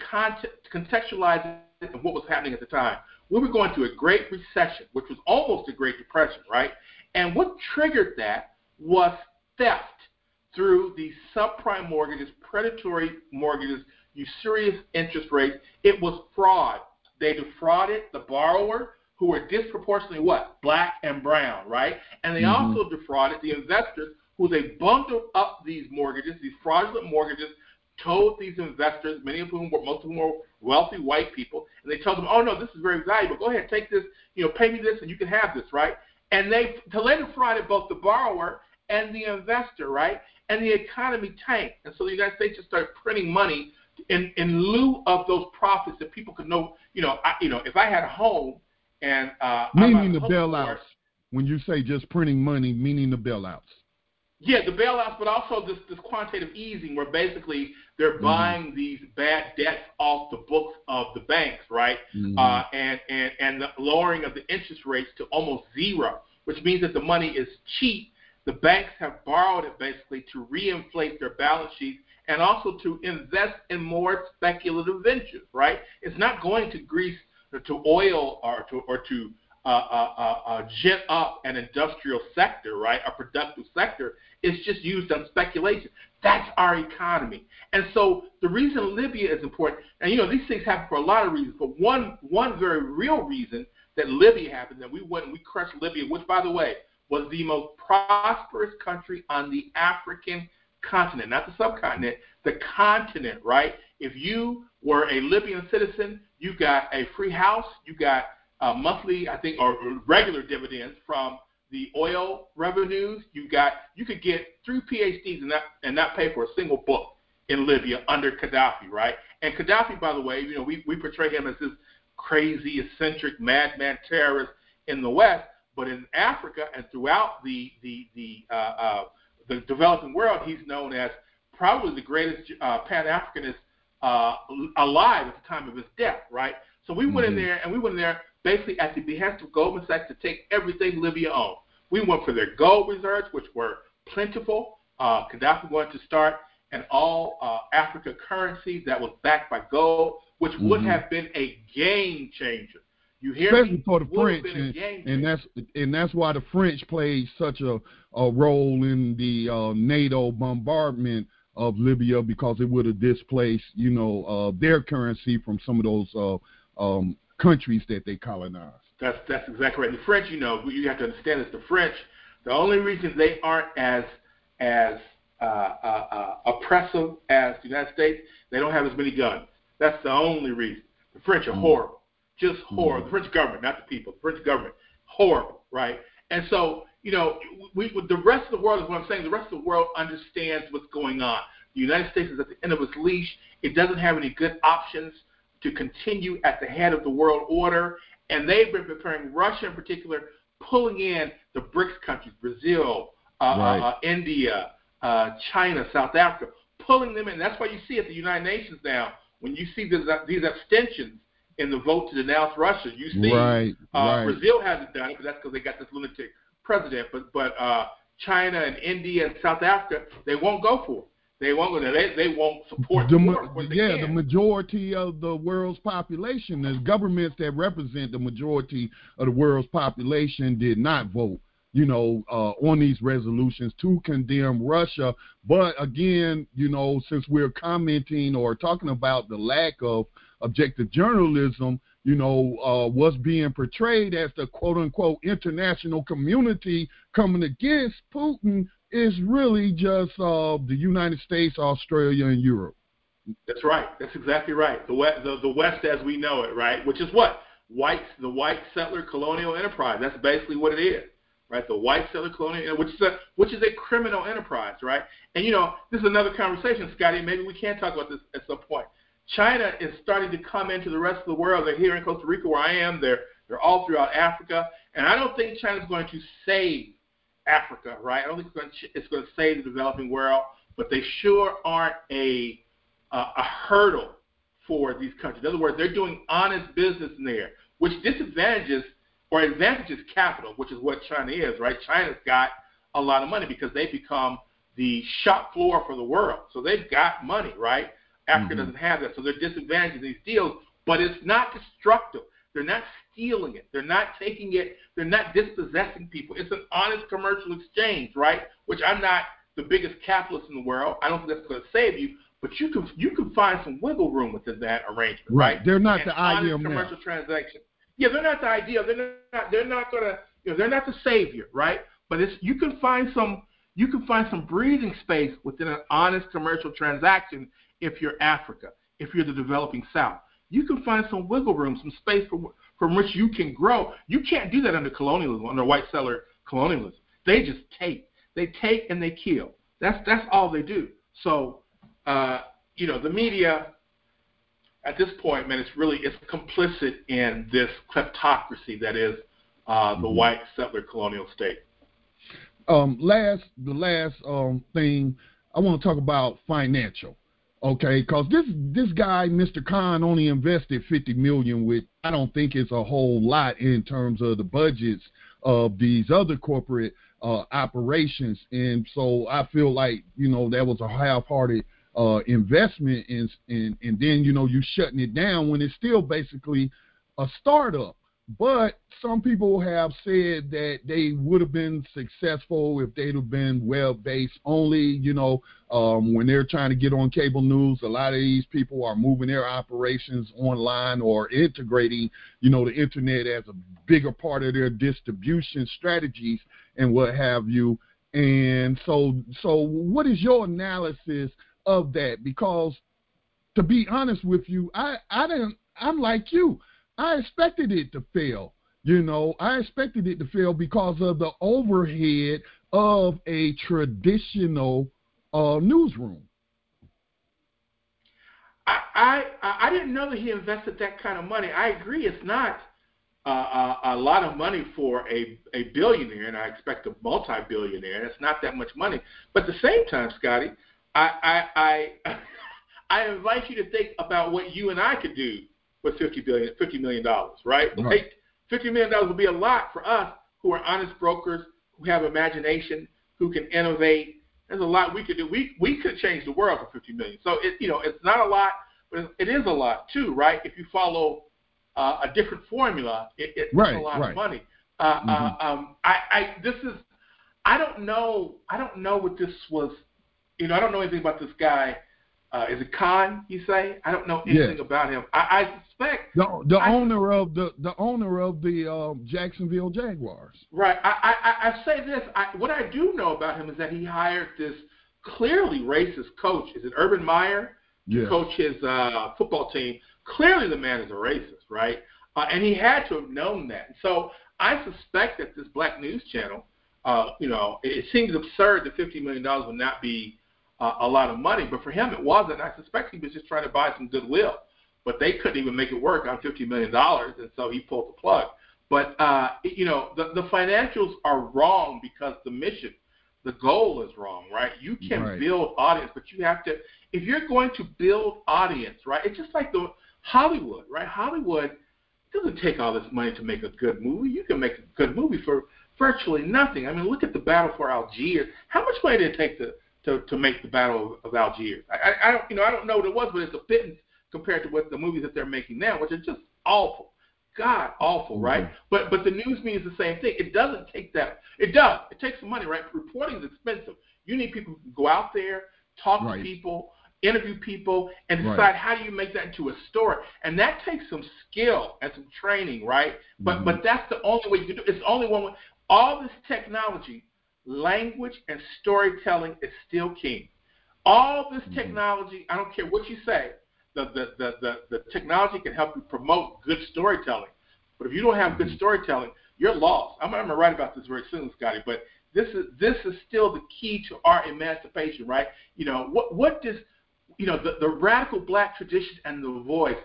Speaker 3: contextualize it and what was happening at the time. We were going through a great recession, which was almost a Great Depression, right? And what triggered that was theft through these subprime mortgages, predatory mortgages, usurious interest rates. It was fraud. They defrauded the borrower, who were disproportionately what? Black and brown, right? And they mm-hmm. also defrauded the investors, who they bundled up these mortgages, these fraudulent mortgages, told these investors, many of whom were, most of whom were wealthy white people, and they told them, oh no, this is very valuable. Go ahead, take this, you know, pay me this, and you can have this, right? And they, to later defrauded both the borrower and the investor, right? And the economy tanked, and so the United States just started printing money in in lieu of those profits that people could know. You know, I, you know, if I had a home and uh,
Speaker 2: meaning the bailouts. when you say just printing money, meaning the bailouts.
Speaker 3: Yeah, the bailouts, but also this this quantitative easing, where basically they're mm-hmm. buying these bad debts off the books of the banks, right? Mm-hmm. Uh, and and and the lowering of the interest rates to almost zero, which means that the money is cheap. The banks have borrowed it basically to reinflate their balance sheets and also to invest in more speculative ventures, right? It's not going to grease to oil or to or to uh, uh, uh, uh, jet up an industrial sector, right? A productive sector. It's just used on speculation. That's our economy. And so the reason Libya is important, and you know these things happen for a lot of reasons, but one one very real reason that Libya happened, that we went and we crushed Libya, which by the way was the most prosperous country on the African continent, not the subcontinent, the continent, right? If you were a Libyan citizen, you got a free house, you got uh, monthly, I think, or regular dividends from the oil revenues. You got, you could get three PhDs and not and not pay for a single book in Libya under Gaddafi, right? And Gaddafi, by the way, you know, we we portray him as this crazy, eccentric, madman terrorist in the West, but in Africa and throughout the the the uh, uh, the developing world, he's known as probably the greatest uh, Pan Africanist uh, alive at the time of his death, right? So we went mm-hmm. in there and we went in there basically at the behest of Goldman Sachs to take everything Libya owned. We went for their gold reserves, which were plentiful. Uh, Gaddafi wanted to start an all uh, Africa currency that was backed by gold, which mm-hmm. would have been a game changer. You hear
Speaker 2: Especially
Speaker 3: me?
Speaker 2: for the French, and, and, that's and that's why the French played such a, a role in the uh, NATO bombardment of Libya because it would have displaced, you know, uh, their currency from some of those uh, um, countries that they colonized.
Speaker 3: That's that's exactly right. The French, you know, you have to understand is the French. The only reason they aren't as as uh, uh, uh, oppressive as the United States, they don't have as many guns. That's the only reason. The French are mm. horrible, just horrible. Mm. The French government, not the people. The French government, horrible, right? And so you know, we, the rest of the world is what I'm saying. The rest of the world understands what's going on. The United States is at the end of its leash. It doesn't have any good options to continue at the head of the world order, and they've been preparing Russia in particular, pulling in the BRICS countries, Brazil, uh, uh right. uh, India, uh, China, South Africa, pulling them in. That's why you see at the United Nations now, when you see this, these abstentions in the vote to denounce Russia, you see
Speaker 2: right,
Speaker 3: uh,
Speaker 2: right.
Speaker 3: Brazil hasn't done it, but that's because they got this lunatic president, but but uh, China and India and South Africa, they won't go for it. They won't go there. They, they won't support the, the
Speaker 2: yeah
Speaker 3: can.
Speaker 2: the majority of the world's population. There's governments that represent the majority of the world's population did not vote. You know, uh, on these resolutions to condemn Russia. But again, you know, since we're commenting or talking about the lack of objective journalism, you know, uh, what's being portrayed as the quote unquote international community coming against Putin is really just uh, the United States, Australia, and Europe.
Speaker 3: That's right. That's exactly right. The West, the, the West as we know it, right? Which is what white, the white settler colonial enterprise. That's basically what it is, right? The white settler colonial, which is a which is a criminal enterprise, right? And you know, this is another conversation, Scotty. Maybe we can talk about this at some point. China is starting to come into the rest of the world. They're here in Costa Rica, where I am. They're they're all throughout Africa, and I don't think China's going to save Africa, right? I don't think it's going to, it's going to save the developing world, but they sure aren't a uh, a hurdle for these countries. In other words, they're doing honest business in there, which disadvantages or advantages capital, which is what China is, right? China's got a lot of money because they become the shop floor for the world. So they've got money, right? Africa mm-hmm. doesn't have that, so they're disadvantaged in these deals. But it's not destructive. They're not stealing it. They're not taking it. They're not dispossessing people. It's an honest commercial exchange, right? Which I'm not the biggest capitalist in the world. I don't think that's going to save you, but you can you can find some wiggle room within that arrangement, right?
Speaker 2: right? They're not
Speaker 3: and
Speaker 2: the ideal
Speaker 3: commercial transaction. Yeah, they're not the ideal. They're not. They're not going to. You know, they're not the savior, right? But it's you can find some you can find some breathing space within an honest commercial transaction if you're Africa, if you're the developing South. You can find some wiggle room, some space for, from which you can grow. You can't do that under colonialism, under white settler colonialism. They just take. They take and they kill. That's that's all they do. So, uh, you know, the media at this point, man, it's really it's complicit in this kleptocracy that is uh, the mm-hmm. white settler colonial state.
Speaker 2: Um, last, the last um, thing I want to talk about financial, okay? Because this this guy, Mr. Khan, only invested fifty million, which I don't think is a whole lot in terms of the budgets of these other corporate uh, operations, and so I feel like you know that was a half-hearted uh, investment, and and and then you know you shutting it down when it's still basically a startup. But some people have said that they would have been successful if they'd have been web based only. You know, um, when they're trying to get on cable news, a lot of these people are moving their operations online or integrating, you know, the internet as a bigger part of their distribution strategies and what have you. And so, so what is your analysis of that? Because to be honest with you, I I didn't. I'm like you. I expected it to fail. You know, I expected it to fail because of the overhead of a traditional uh, newsroom.
Speaker 3: I, I I didn't know that he invested that kind of money. I agree, it's not uh, a, a lot of money for a a billionaire, and I expect a multi-billionaire. It's not that much money, but at the same time, Scotty, I I I, I invite you to think about what you and I could do with 50 billion, 50 million dollars, right? right. Like 50 million dollars would be a lot for us who are honest brokers, who have imagination, who can innovate. There's a lot we could do. We we could change the world for 50 million. So it you know it's not a lot, but it is a lot too, right? If you follow uh, a different formula, it, it's
Speaker 2: right,
Speaker 3: a lot
Speaker 2: right.
Speaker 3: of money. Uh, uh mm-hmm. uh, um, I, I this is I don't know I don't know what this was. You know I don't know anything about this guy. Uh, is it Khan? You say I don't know anything
Speaker 2: yes.
Speaker 3: about him. I, I suspect
Speaker 2: the the I, owner of the the owner of the um, Jacksonville Jaguars.
Speaker 3: Right. I, I I say this. I, what I do know about him is that he hired this clearly racist coach. Is it Urban Meyer? To coach his uh, football team. Clearly, the man is a racist, right? Uh, and he had to have known that. So I suspect that this Black News Channel, uh, you know, it, it seems absurd that fifty million dollars would not be uh, a lot of money, but for him it wasn't. I suspect he was just trying to buy some goodwill but they couldn't even make it work on $50 million, and so he pulled the plug. But, uh, you know, the, the financials are wrong because the mission, the goal is wrong, right? You can
Speaker 2: right.
Speaker 3: build audience, but you have to, if you're going to build audience, right, it's just like the Hollywood, right? Hollywood doesn't take all this money to make a good movie. You can make a good movie for virtually nothing. I mean, look at the Battle for Algiers. How much money did it take to to, to make the Battle of, of Algiers? I, I, I don't, you know, I don't know what it was, but it's a pittance compared to what the movies that they're making now, which are just awful. God, awful, mm-hmm. right? But but the news means the same thing. It doesn't take that. It does. It takes some money, right? Reporting is expensive. You need people who can go out there, talk
Speaker 2: right.
Speaker 3: to people, interview people, and decide
Speaker 2: right.
Speaker 3: how do you make that into a story. And that takes some skill and some training, right? But
Speaker 2: mm-hmm.
Speaker 3: but that's the only way you can do. It. It's the only one way. All this technology, language and storytelling is still king. All this mm-hmm. technology, I don't care what you say, the, the, the, the, the technology can help you promote good storytelling. But if you don't have good mm-hmm. storytelling, you're lost. I'm, I'm going to write about this very soon, Scotty. But this is this is still the key to our emancipation, right? You know what what does you know the, the radical black tradition and the voice.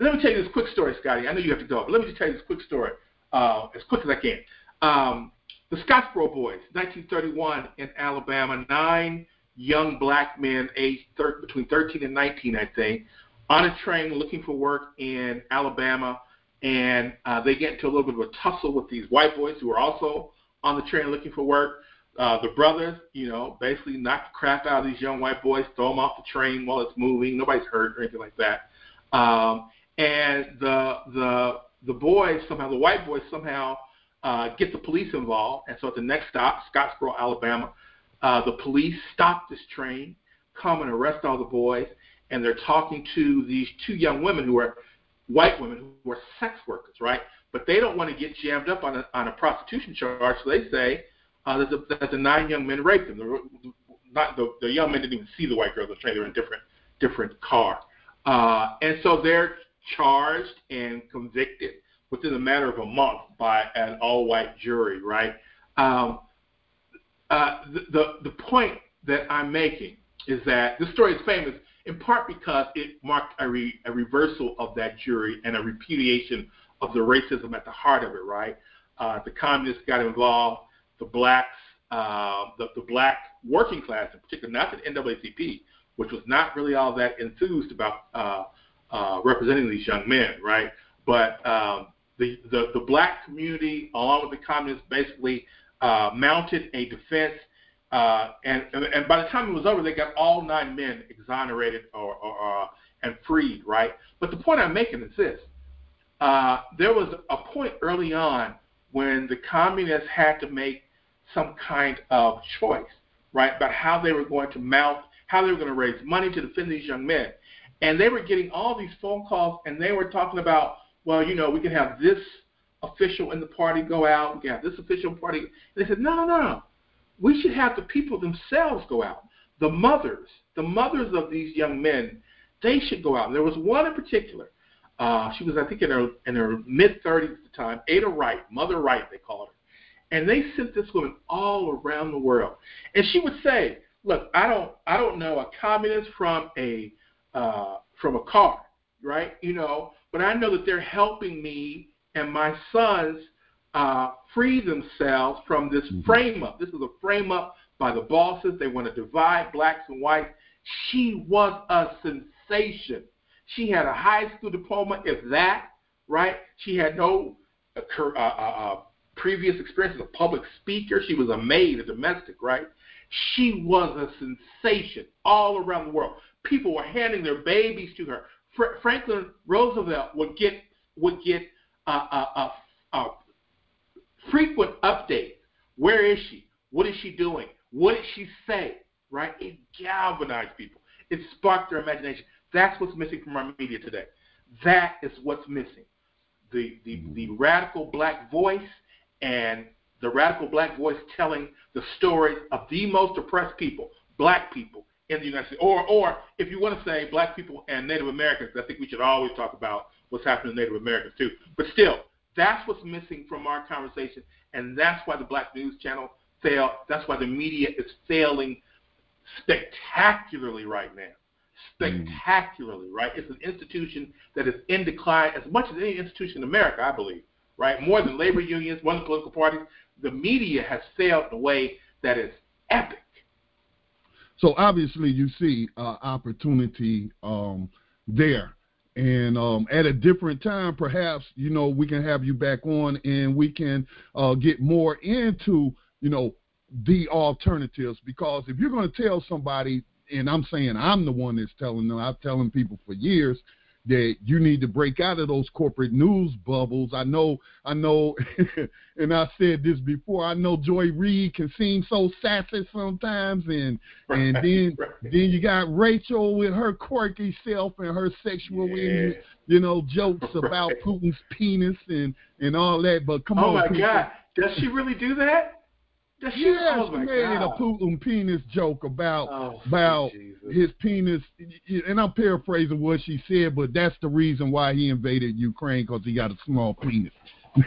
Speaker 3: Let me tell you this quick story, Scotty. I know you have to go, but let me just tell you this quick story uh, as quick as I can. Um, the Scottsboro Boys, 1931 in Alabama, nine young black men aged thir- between 13 and 19, I think, on a train looking for work in Alabama, and uh, they get into a little bit of a tussle with these white boys who are also on the train looking for work. uh, the brothers, you know, basically knock the crap out of these young white boys, throw them off the train while it's moving. Nobody's hurt or anything like that. Um, and the the the boys somehow, the white boys somehow uh, get the police involved. And so at the next stop, Scottsboro, Alabama, uh, the police stop this train, come and arrest all the boys, and they're talking to these two young women who are white women who are sex workers, right? But they don't want to get jammed up on a, on a prostitution charge, so they say uh, that, the, that the nine young men raped them. The, not the, the young men didn't even see the white girls on the train; they were in a different different car, uh, and so they're charged and convicted within a matter of a month by an all-white jury, right? Um, uh, the, the the point that I'm making is that this story is famous in part because it marked a, re, a reversal of that jury and a repudiation of the racism at the heart of it, right? Uh, the communists got involved, the blacks, uh, the, the black working class in particular, not the NAACP, which was not really all that enthused about uh, uh, representing these young men, right? But um, the, the, the black community, along with the communists, basically uh, mounted a defense. Uh, and, and by the time it was over, they got all nine men exonerated or, or uh, and freed, right? But the point I'm making is this: uh, there was a point early on when the communists had to make some kind of choice, right, about how they were going to mount, how they were going to raise money to defend these young men. And they were getting all these phone calls, and they were talking about, well, you know, we can have this official in the party go out, we can have this official party. And they said, no, no, no. We should have the people themselves go out. The mothers, the mothers of these young men, they should go out. And there was one in particular. Uh, she was, I think, in her in her mid 30s at the time. Ada Wright, Mother Wright, they called her. And they sent this woman all around the world. And she would say, "Look, I don't, I don't know a communist from a, uh, from a car, right? You know, but I know that they're helping me and my sons uh, free themselves from this mm-hmm. frame up. This is a frame up by the bosses. They want to divide blacks and whites. She was a sensation. She had a high school diploma, if that, right? She had no uh, uh, uh, uh previous experience as a public speaker. She was a maid, a domestic, right? She was a sensation all around the world. People were handing their babies to her. Fr- Franklin Roosevelt would get would get a, a, a, a frequent update. Where is she? What is she doing? What did she say? Right? It galvanized people. It sparked their imagination. That's what's missing from our media today. That is what's missing. The the, mm-hmm. the radical black voice and the radical black voice telling the stories of the most oppressed people, black people in the United States. Or, or if you want to say black people and Native Americans, I think we should always talk about what's happening to Native Americans too. But still, that's what's missing from our conversation, and that's why the Black News Channel failed. That's why the media is failing spectacularly right now. Spectacularly, right? It's an institution that is in decline as much as any institution in America, I believe right? More than labor unions, more than political parties. The media has failed in a way that is epic.
Speaker 2: So obviously, you see uh, opportunity um, there. And um, at a different time, perhaps you know we can have you back on, and we can uh, get more into you know the alternatives. Because if you're going to tell somebody, and I'm saying I'm the one that's telling them, I've telling people for years, that you need to break out of those corporate news bubbles. I know, I know, and I said this before. I know Joy Reid can seem so sassy sometimes, and and then right. then you got Rachel with her quirky self and her sexual, yeah. you know, jokes right. about Putin's penis and and all that. But come
Speaker 3: oh
Speaker 2: on, oh
Speaker 3: my people. God, does she really do that?
Speaker 2: She made God. a Putin penis joke about oh, about Jesus. his penis, and I'm paraphrasing what she said, but that's the reason why he invaded Ukraine because he got a small penis.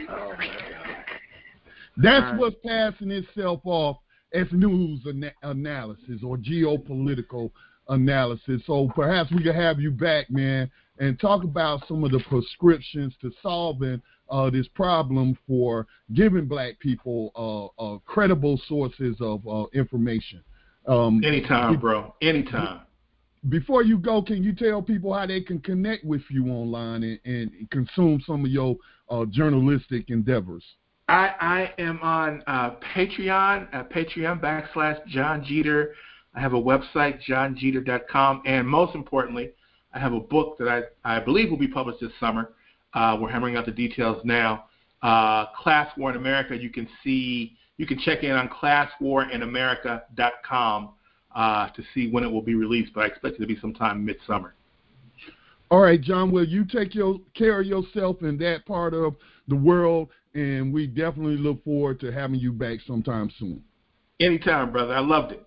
Speaker 3: oh.
Speaker 2: That's right. what's passing itself off as news ana- analysis or geopolitical analysis. So perhaps we could have you back, man, and talk about some of the prescriptions to solving uh, this problem for giving black people uh, uh, credible sources of uh, information.
Speaker 3: Um, Anytime, bro. Anytime.
Speaker 2: Before you go, can you tell people how they can connect with you online and, and consume some of your uh, journalistic endeavors?
Speaker 3: I, I am on uh, Patreon, uh, Patreon backslash John Jeter. I have a website, johnjeter.com, and most importantly, I have a book that I, I believe will be published this summer. Uh, we're hammering out the details now. Uh, Class War in America. You can see, you can check in on classwarinamerica.com uh, to see when it will be released, but I expect it to be sometime midsummer.
Speaker 2: All right, John. Will you take your care of yourself in that part of the world? And we definitely look forward to having you back sometime soon.
Speaker 3: Anytime, brother. I loved it.